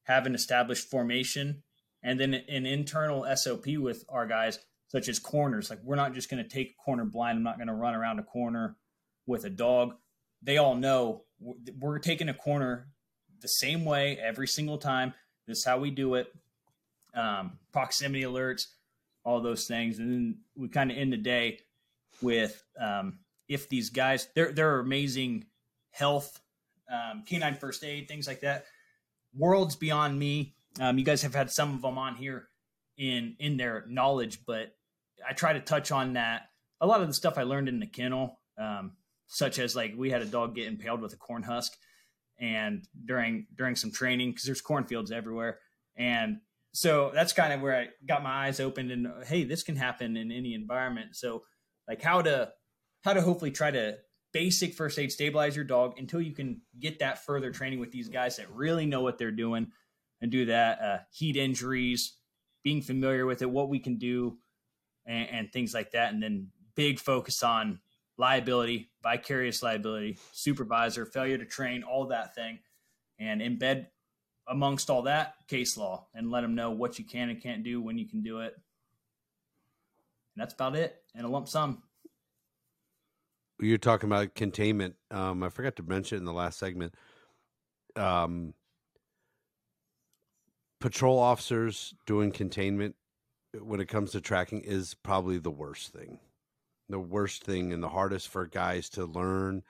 have an established formation, and then an internal SOP with our guys, such as corners. Like we're not just going to take a corner blind. I'm not going to run around a corner with a dog. They all know we're taking a corner the same way every single time. This is how we do it. Um, proximity alerts, all those things, and then we kind of end the day with um, if these guys they're they're amazing health, um, canine first aid, things like that. Worlds beyond me. Um, you guys have had some of them on here in in their knowledge, but I try to touch on that. A lot of the stuff I learned in the kennel, um, such as like we had a dog get impaled with a corn husk and during during some training because there's cornfields everywhere. And so that's kind of where i got my eyes opened and hey this can happen in any environment. So like how to how to hopefully try to basic first aid stabilize your dog until you can get that further training with these guys that really know what they're doing and do that uh, heat injuries being familiar with it what we can do and, and things like that and then big focus on liability, vicarious liability, supervisor, failure to train, all that thing, and embed amongst all that case law and let them know what you can and can't do when you can do it. And that's about it in a lump sum. You're talking about containment. Um, I forgot to mention in the last segment. Um, patrol officers doing containment when it comes to tracking is probably the worst thing. The worst thing and the hardest for guys to learn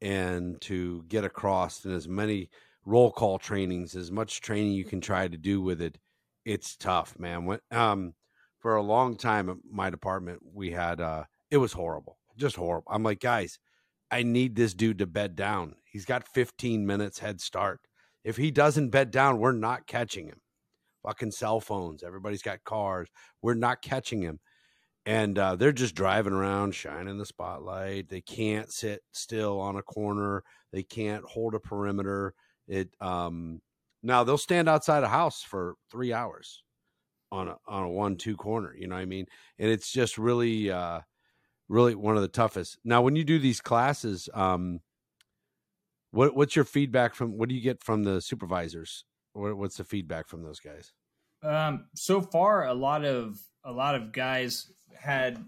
and to get across in as many roll call trainings as much training you can try to do with it it's tough man. When um for a long time at my department we had uh it was horrible just horrible. I'm like guys i need this dude to bed down. He's got 15 minutes head start if he doesn't bed down we're not catching him fucking cell phones everybody's got cars we're not catching him and uh, they're just driving around shining the spotlight they can't sit still on a corner they can't hold a perimeter It um now they'll stand outside a house for three hours on a on a one two corner. You know what I mean? And it's just really uh really one of the toughest. Now, when you do these classes, um, what what's your feedback from? What do you get from the supervisors? What, what's the feedback from those guys? Um, so far, a lot of a lot of guys had,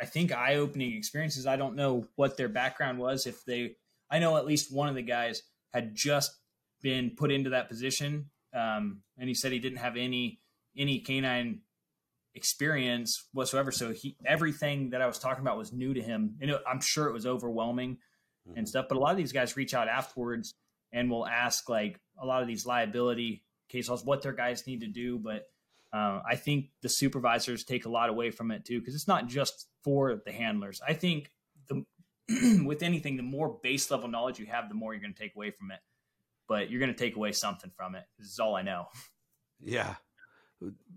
I think, eye opening experiences. I don't know what their background was. If they, I know at least one of the guys had just been put into that position, um, and he said he didn't have any any canine experience whatsoever. So he everything that I was talking about was new to him, and it, I'm sure it was overwhelming mm-hmm. and stuff. But a lot of these guys reach out afterwards and will ask like a lot of these liability case laws what their guys need to do. But uh, I think the supervisors take a lot away from it too because it's not just for the handlers. I think the with anything, the more base level knowledge you have, the more you're going to take away from it. But you're going to take away something from it. This is all I know. Yeah,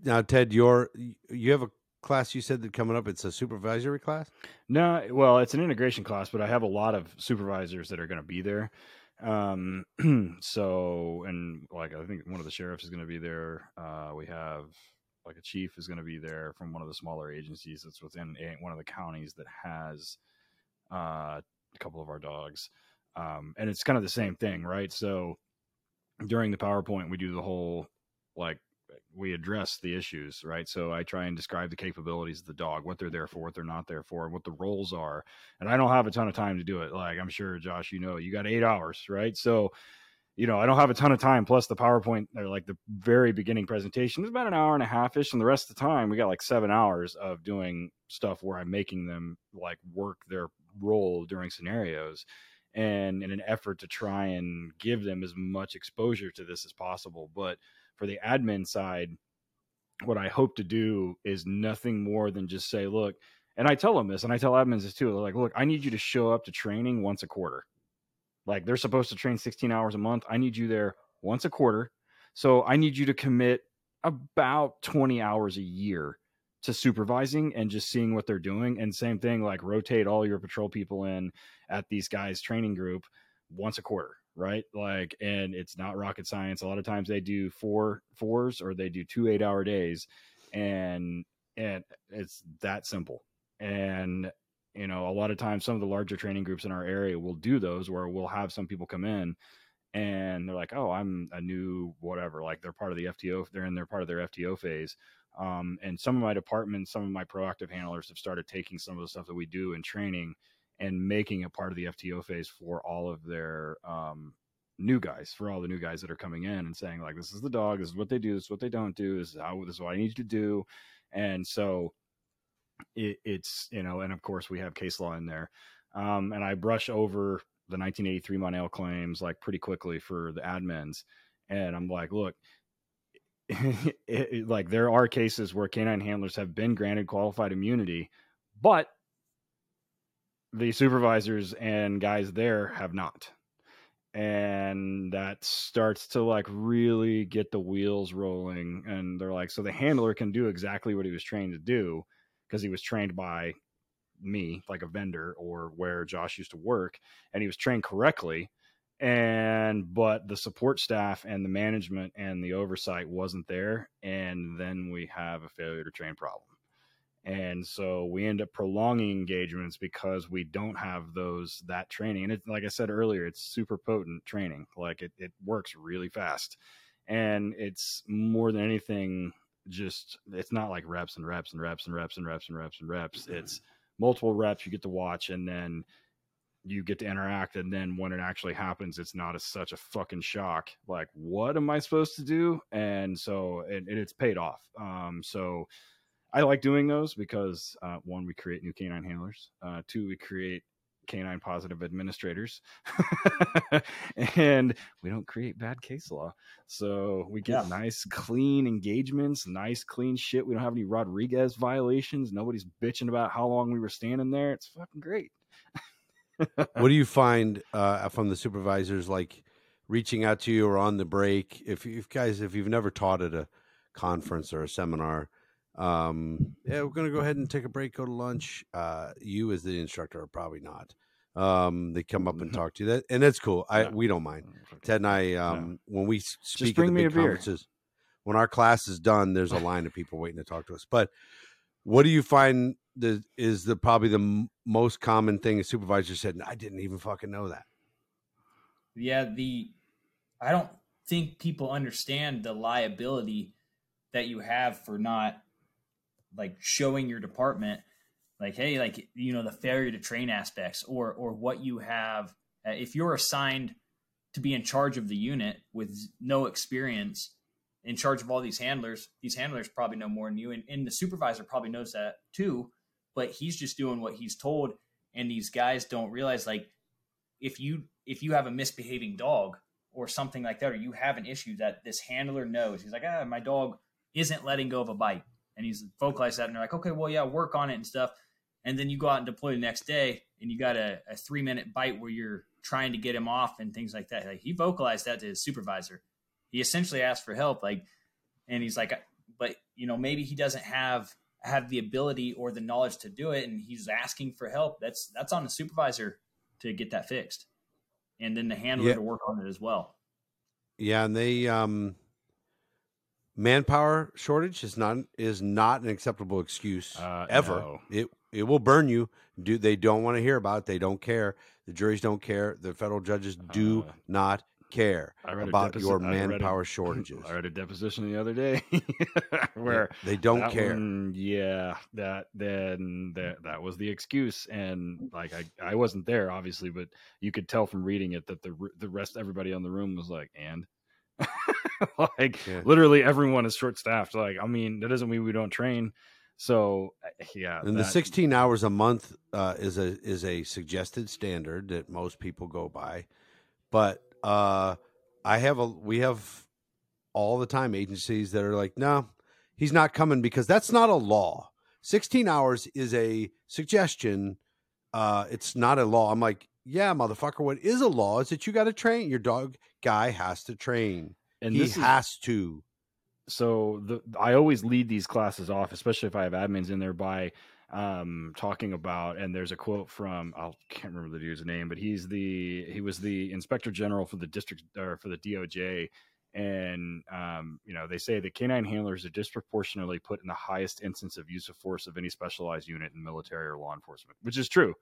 now, Ted, you're you have a class you said that coming up. It's a supervisory class. No, well, it's an integration class, but I have a lot of supervisors that are going to be there. Um, so and like I think one of the sheriffs is going to be there. Uh, we have like a chief is going to be there from one of the smaller agencies that's within a, one of the counties that has uh, a couple of our dogs. Um, and it's kind of the same thing, right? So during the PowerPoint, we do the whole like we address the issues, right? So I try and describe the capabilities of the dog, what they're there for, what they're not there for, and what the roles are. And I don't have a ton of time to do it. Like I'm sure Josh, you know, you got eight hours, right? So, you know, I don't have a ton of time. Plus the PowerPoint or like the very beginning presentation is about an hour and a half ish. And the rest of the time we got like seven hours of doing stuff where I'm making them like work their role during scenarios and in an effort to try and give them as much exposure to this as possible. But for the admin side, what I hope to do is nothing more than just say, look, and I tell them this, and I tell admins this too. They're like, look, I need you to show up to training once a quarter. Like they're supposed to train 16 hours a month. I need you there once a quarter. So I need you to commit about 20 hours a year to supervising and just seeing what they're doing. And same thing, like rotate all your patrol people in at these guys' training group once a quarter right? Like, and it's not rocket science. A lot of times they do four fours or they do two eight hour days, and and it's that simple. And you know, a lot of times some of the larger training groups in our area will do those where we'll have some people come in and they're like, oh, I'm a new whatever. Like they're part of the FTO, they're in their part of their FTO phase. Um, and some of my departments, some of my proactive handlers have started taking some of the stuff that we do in training and making it part of the FTO phase for all of their um, new guys, for all the new guys that are coming in and saying like, "This is the dog. This is what they do. This is what they don't do. This is how. This is what I need you to do." And so it, it's you know, and of course we have case law in there, um, and I brush over the 1983 Monell claims like pretty quickly for the admins, and I'm like, look. it, it, like there are cases where canine handlers have been granted qualified immunity, but the supervisors and guys there have not. And that starts to like really get the wheels rolling and they're like so the handler can do exactly what he was trained to do because he was trained by me like a vendor or where josh used to work and he was trained correctly and but the support staff and the management and the oversight wasn't there and then we have a failure to train problem and so we end up prolonging engagements because we don't have those that training. And like i said earlier it's super potent training. Like it, it works really fast. And it's more than anything just it's not like reps and reps and reps and reps and reps and reps and reps. It's multiple reps you get to watch and then you get to interact. And then when it actually happens it's not a, such a fucking shock. Like what am i supposed to do? And so and it's paid off. Um so I like doing those because uh, one, we create new canine handlers. Uh, two, we create canine positive administrators, and we don't create bad case law. So we get yeah. nice, clean engagements, nice, clean shit. We don't have any Rodriguez violations. Nobody's bitching about how long we were standing there. It's fucking great. what do you find uh, from the supervisors like reaching out to you or on the break? If, you guys, if you've never taught at a conference or a seminar, um, yeah, we're going to go ahead and take a break, go to lunch. Uh, you, as the instructor, are probably not. Um, they come up and talk to you, that, and that's cool. I Yeah. we don't mind. Ted and I, um, when we s- speak bring at me the a big beer. conferences, when our class is done, there's a line of people waiting to talk to us. But what do you find the is the probably the m- most common thing a supervisor said? I didn't even fucking know that. yeah the i don't think people understand the liability that you have for not like showing your department like hey like you know the failure to train aspects or or what you have uh, if you're assigned to be in charge of the unit with no experience in charge of all these handlers these handlers probably know more than you and, and the supervisor probably knows that too but he's just doing what he's told and these guys don't realize like if you if you have a misbehaving dog or something like that or you have an issue that this handler knows he's like ah my dog isn't letting go of a bite and he's vocalized that and they're like okay well yeah work on it and stuff. And then you go out and deploy the next day and you got a, a three minute bite where you're trying to get him off and things like that. Like he vocalized that to his supervisor. He essentially asked for help like and he's like but you know maybe he doesn't have have the ability or the knowledge to do it and he's asking for help. That's that's on the supervisor to get that fixed and then the handler Yeah. to work on it as well. Yeah, and they um manpower shortage is not is not an acceptable excuse Uh, ever. no. It it will burn you. Do they don't want to hear about it. They don't care. The juries don't care. The federal judges do Uh, not care I about deposi- your I read a- manpower shortages. I read a deposition the other day where they don't care. one- yeah, that then that that was the excuse, and like I I wasn't there obviously, but you could tell from reading it that the the rest everybody on the room was like, and like Yeah. literally everyone is short staffed. Like I mean, that doesn't mean we don't train. So uh, yeah, And the 16 hours a month uh, is a is a suggested standard that most people go by, but uh, I have a we have all the time agencies that are like, no, he's not coming because that's not a law. 16 hours is a suggestion. Uh, it's not a law. I'm like, yeah, motherfucker. What is a law is that you got to train. Your dog guy has to train. and he is- has to. so the I always lead these classes off, especially if I have admins in there by um talking about and there's a quote from I can't remember the dude's name, but he's the he was the inspector general for the district or for the DOJ and um you know they say that canine handlers are disproportionately put in the highest instance of use of force of any specialized unit in military or law enforcement, which is true.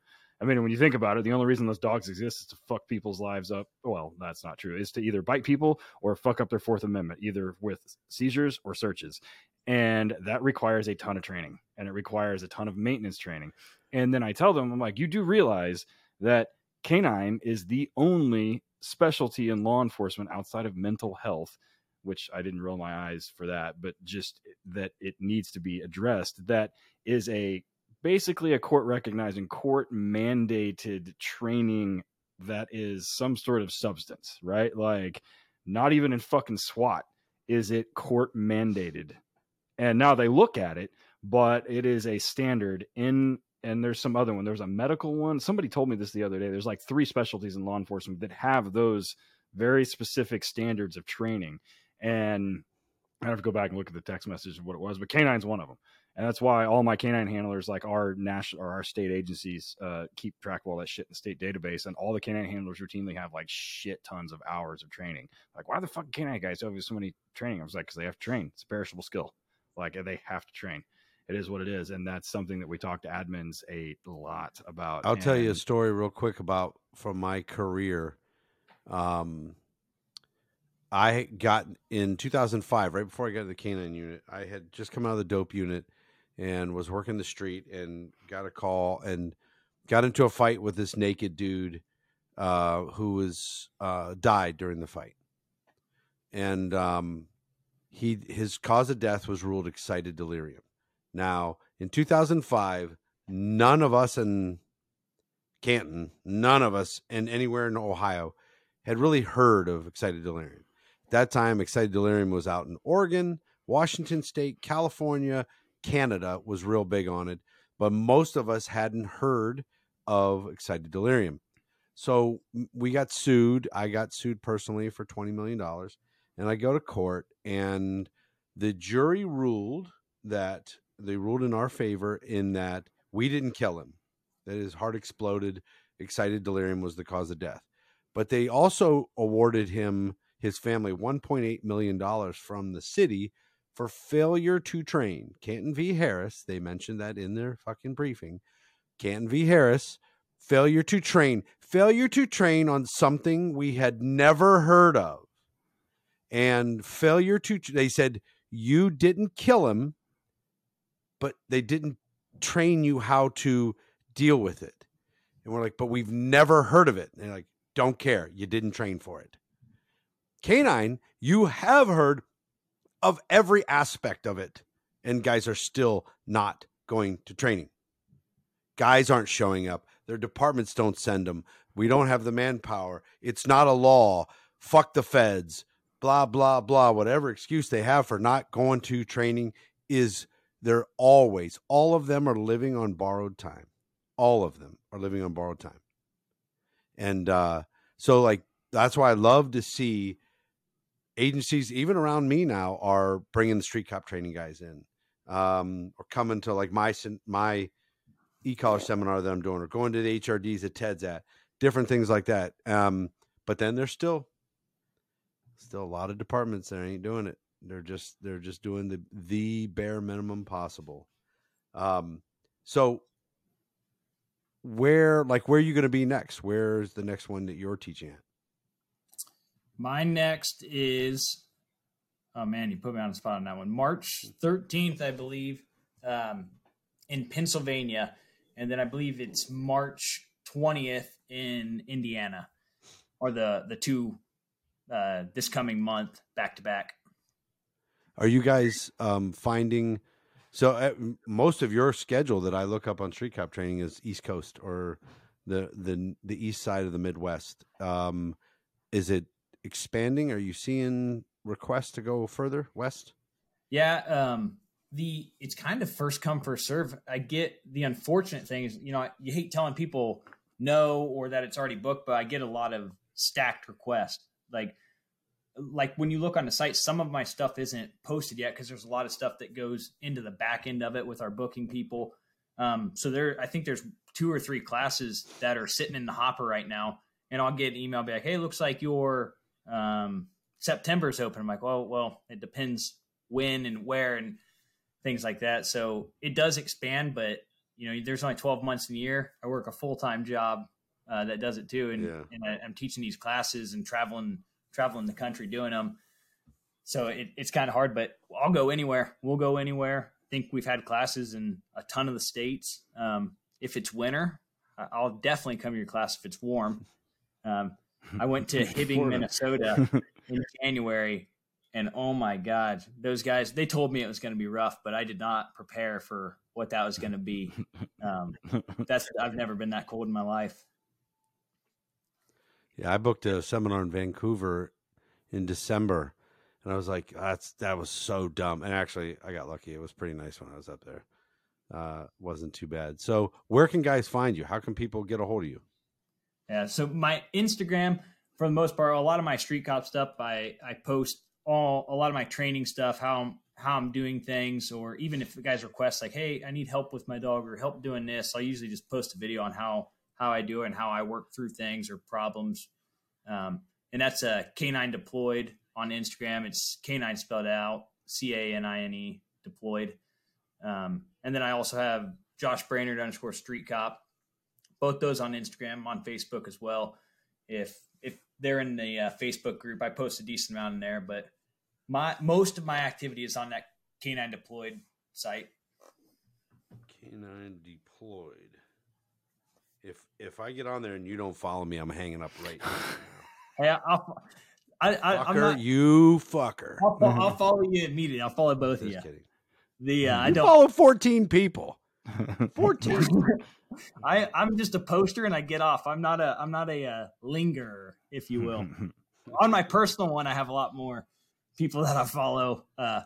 I mean, when you think about it, the only reason those dogs exist is to fuck people's lives up. Well, that's not true. Is to either bite people or fuck up their Fourth Amendment, either with seizures or searches. And that requires a ton of training and it requires a ton of maintenance training. And then I tell them, I'm like, you do realize that canine is the only specialty in law enforcement outside of mental health, which I didn't roll my eyes for that, but just that it needs to be addressed. That is a basically a court recognizing court mandated training that is some sort of substance, right? Like not even in fucking SWAT is it court mandated. And now they look at it, but it is a standard in and there's some other one. There's a medical one. Somebody told me this the other day. There's like three specialties in law enforcement that have those very specific standards of training. And I have to go back and look at the text message of what it was, but canine's one of them and that's why all my canine handlers like our national or our state agencies uh, keep track of all that shit in the state database and all the canine handlers routinely have like shit tons of hours of training. Like why the fuck canine guys? Have so many training. I was like because they have to train. It's a perishable skill. Like they have to train. It is what it is. And that's something that we talk to admins a lot about I'll tell you a story real quick about from my career. Um, I got in 2005, right before I got to the canine unit. I had just come out of the dope unit and was working the street and got a call and got into a fight with this naked dude uh, who was uh, died during the fight, and um, he his cause of death was ruled excited delirium. Now, in 2005, none of us in Canton, none of us and anywhere in Ohio had really heard of excited delirium. At that time, excited delirium was out in Oregon, Washington State, California, Canada was real big on it, but most of us hadn't heard of excited delirium. So we got sued. I got sued personally for $20 million. And I go to court, and the jury ruled that they ruled in our favor in that we didn't kill him, that his heart exploded excited delirium was the cause of death. But they also awarded him his family 1.8 million dollars from the city for failure to train. Canton v. Harris, they mentioned that in their fucking briefing. Canton v. Harris, failure to train, failure to train on something we had never heard of. And failure to, they said, you didn't kill him, but they didn't train you how to deal with it. And we're like, but we've never heard of it. And they're like, don't care. You didn't train for it. Canine, you have heard of every aspect of it, and guys are still not going to training. Guys aren't showing up. Their departments don't send them. We don't have the manpower. It's not a law. Fuck the feds. Blah, blah, blah. Whatever excuse they have for not going to training is they're always, all of them are living on borrowed time. All of them are living on borrowed time. And uh, so, like, that's why I love to see agencies, even around me now, are bringing the street cop training guys in, um, or coming to like my my e-collar seminar that I'm doing, or going to the HRDs that Ted's at, different things like that. Um, but then there's still still a lot of departments that ain't doing it. They're just they're just doing the the bare minimum possible. Um, so where like where are you going to be next? Where's the next one that you're teaching at? My next is oh man, you put me on the spot on that one. March 13th, I believe, um, in Pennsylvania, and then I believe it's March 20th in Indiana, or the the two uh, this coming month back to back. Are you guys um, finding? So uh, most of your schedule that I look up on Street Cop Training is East Coast or the the the east side of the Midwest. Um, is it expanding? Are you seeing requests to go further west? Yeah, um, the it's kind of first come first serve. I get the unfortunate thing is you know you hate telling people no or that it's already booked, but I get a lot of stacked requests. Like like when you look on the site, some of my stuff isn't posted yet because there's a lot of stuff that goes into the back end of it with our booking people. Um, so there, I think there's two or three classes that are sitting in the hopper right now, and I'll get an email be like, "Hey, looks like your um, September's open." I'm like, "Well, well, it depends when and where and things like that." So it does expand, but you know, there's only 12 months in a year. I work a full time job uh, that does it too, and, yeah. and I, I'm teaching these classes and traveling traveling the country doing them. So it, it's kind of hard, but I'll go anywhere. We'll go anywhere. I think we've had classes in a ton of the states. Um, if it's winter, I'll definitely come to your class if it's warm. Um, I went to Hibbing, Minnesota in January, and oh my God, those guys, they told me it was going to be rough, but I did not prepare for what that was going to be. Um, that's, I've never been that cold in my life. Yeah, I booked a seminar in Vancouver in December, and I was like, "That's that was so dumb." And actually, I got lucky; it was pretty nice when I was up there. Uh, wasn't too bad. So, where can guys find you? How can people get a hold of you? Yeah, so my Instagram, for the most part, a lot of my street cop stuff, I I post all a lot of my training stuff, how I'm how I'm doing things, or even if the guys request like, "Hey, I need help with my dog," or "Help doing this," I'll usually just post a video on how how I do it and how I work through things or problems. Um, and that's a canine deployed on Instagram. It's canine spelled out C A N I N E deployed. Um, and then I also have Josh Brainard underscore street cop. Both those on Instagram, on Facebook as well. If if they're in the uh, Facebook group, I post a decent amount in there. But my most of my activity is on that canine deployed site. Canine deployed if if I get on there and you don't follow me, I'm hanging up right now. Hey, I'll, I, I, fucker, I'm not, you fucker. I'll, I'll, follow you immediately. I'll follow both Just of you. Kidding. The uh, you I don't follow 14 people. 14. I I'm just a poster and I get off. I'm not a I'm not a uh, lingerer, if you will. on my personal one, I have a lot more people that I follow. Uh,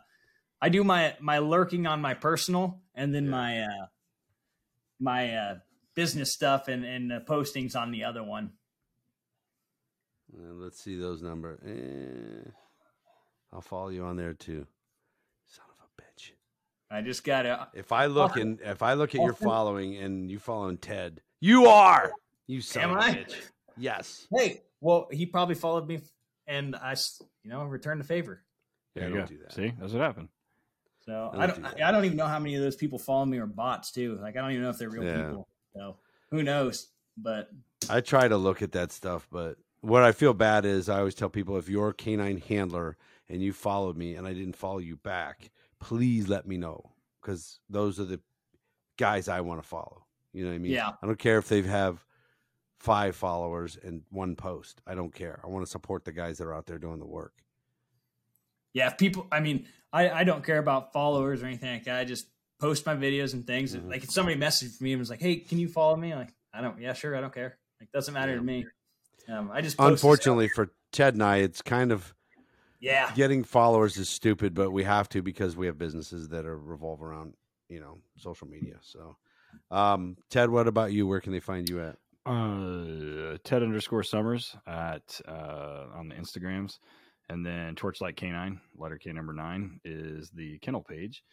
I do my my lurking on my personal, and then yeah. my uh, my uh, business stuff and and the postings on the other one. Uh, let's see those numbers. Eh, I'll follow you on there too. Son of a bitch. I just gotta. Uh, if I look uh, and if I look at your following and you following Ted, you are. You son Am of a I? bitch. Yes. Hey, well, he probably followed me, and I, s- you know, returned the favor. Yeah, There you don't go. do that. See, that's what happened. So Don't I do don't. that. I don't even know how many of those people follow me are bots too. Like I don't even know if they're real Yeah. people. So who knows? But I try to look at that stuff, but what I feel bad is I always tell people if you're a canine handler and you followed me and I didn't follow you back, please let me know because those are the guys I want to follow. You know what I mean? Yeah. I don't care if they have five followers and one post. I don't care. I want to support the guys that are out there doing the work. yeah, if people. I mean, I I don't care about followers or anything like that. I just post my videos and things. Mhm. Like if somebody messaged me and was like, "Hey, can you follow me?" I'm like I don't. Yeah, sure. I don't care. Like doesn't matter Yeah. to me. Um, I just. Unfortunately for Ted and I, it's kind of Yeah. getting followers is stupid, but we have to because we have businesses that are revolve around, you know, social media. So, um, Ted, what about you? Where can they find you at? Uh, Ted underscore Summers at uh, on the Instagrams, and then Torchlight Canine, letter K number nine is the kennel page,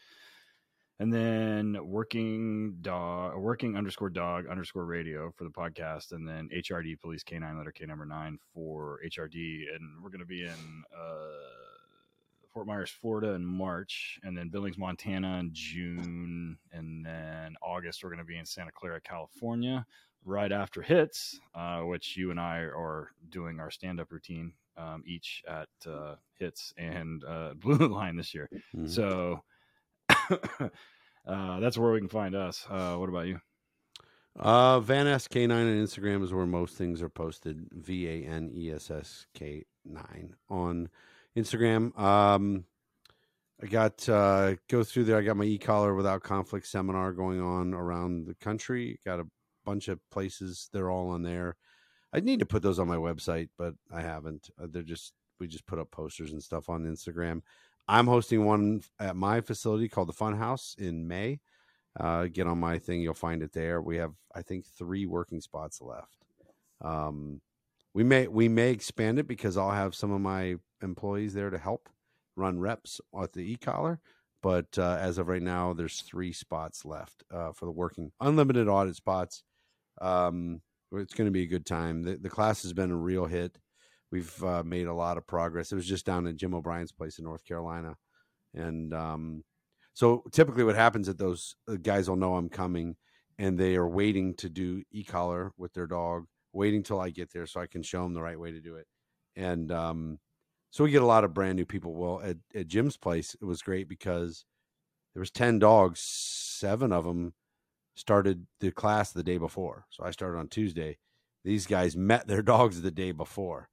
and then working dog, working underscore dog underscore radio for the podcast, and then HRD Police k9 letter K number nine for HRD, and we're gonna be in uh, Fort Myers, Florida in March, and then Billings, Montana in June, and then August we're gonna be in Santa Clara, California right after hits, uh, which you and I are doing our stand up routine um, each at uh, hits and uh, Blue Line this year. Mhm. So uh, that's where we can find us. Uh, what about you? Uh, Van S K nine on Instagram is where most things are posted. V A N E S S K nine on Instagram. Um, I got uh, go through there. I got my e collar without conflict seminar going on around the country. Got a bunch of places. They're all on there. I need to put those on my website, but I haven't. Uh, they're just we just put up posters and stuff on Instagram. I'm hosting one at my facility called the Fun House in May. Uh, get on my thing, you'll find it there. We have, I think, three working spots left. Um, we may we may expand it because I'll have some of my employees there to help run reps at the e collar. But uh, as of right now, there's three spots left uh, for the working unlimited audit spots. Um, it's going to be a good time. The, the class has been a real hit. We've uh, made a lot of progress. It was just down at Jim O'Brien's place in North Carolina, and um, so typically, what happens at those uh, guys will know I'm coming, and they are waiting to do e collar with their dog, waiting till I get there so I can show them the right way to do it. And um, so we get a lot of brand new people. Well, at, at Jim's place, it was great because there was ten dogs, seven of them started the class the day before. So I started on Tuesday. These guys met their dogs the day before.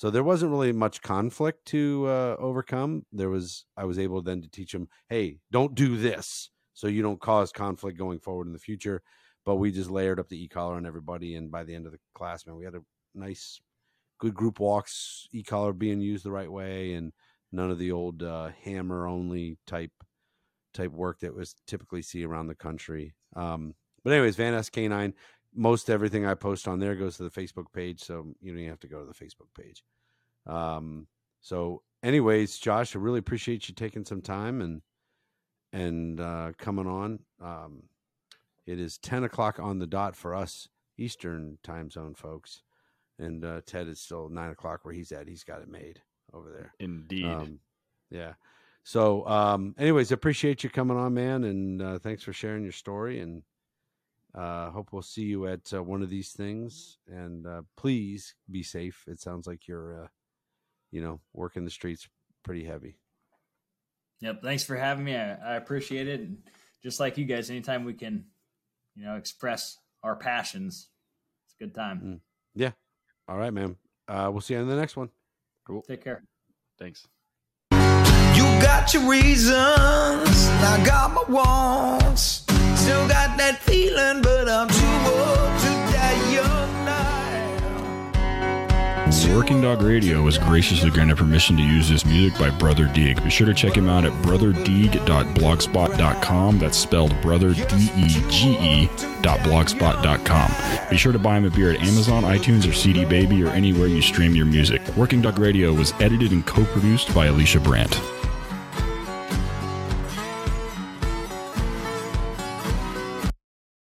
So there wasn't really much conflict to uh, overcome. There was I was able then to teach them, hey, don't do this, so you don't cause conflict going forward in the future. But we just layered up the e collar on everybody, and by the end of the class, man, we had a nice, good group walks, e collar being used the right way, and none of the old uh, hammer only type type work that was typically see around the country. Um, but anyways, Van S Canine most everything I post on there goes to the Facebook page, so you don't even have to go to the Facebook page. Um, so, anyways, Josh, I really appreciate you taking some time and and uh, coming on. Um, it is ten o'clock on the dot for us Eastern time zone, folks, and uh, Ted is still nine o'clock where he's at. He's got it made over there. Indeed. Um, yeah. So, um, anyways, appreciate you coming on, man, and uh, thanks for sharing your story. And uh, hope we'll see you at uh, one of these things. And uh, please be safe. It sounds like you're, uh, you know, working the streets pretty heavy. Yep. Thanks for having me. I, I appreciate it. And just like you guys, anytime we can, you know, express our passions, it's a good time. Yeah. All right, man. Uh, we'll see you in the next one. cool. Take care. Thanks. You got your reasons, I got my wants. Still got that feeling, but I'm too old to die young now. Working Dog Radio was graciously granted permission to use this music by Brother Dege. Be sure to check him out at brotherdege.blogspot.com. That's spelled brother D E G E blogspot.com. Be sure to buy him a beer at Amazon, iTunes, or CD Baby, or anywhere you stream your music. Working Dog Radio was edited and co-produced by Alicia Brandt.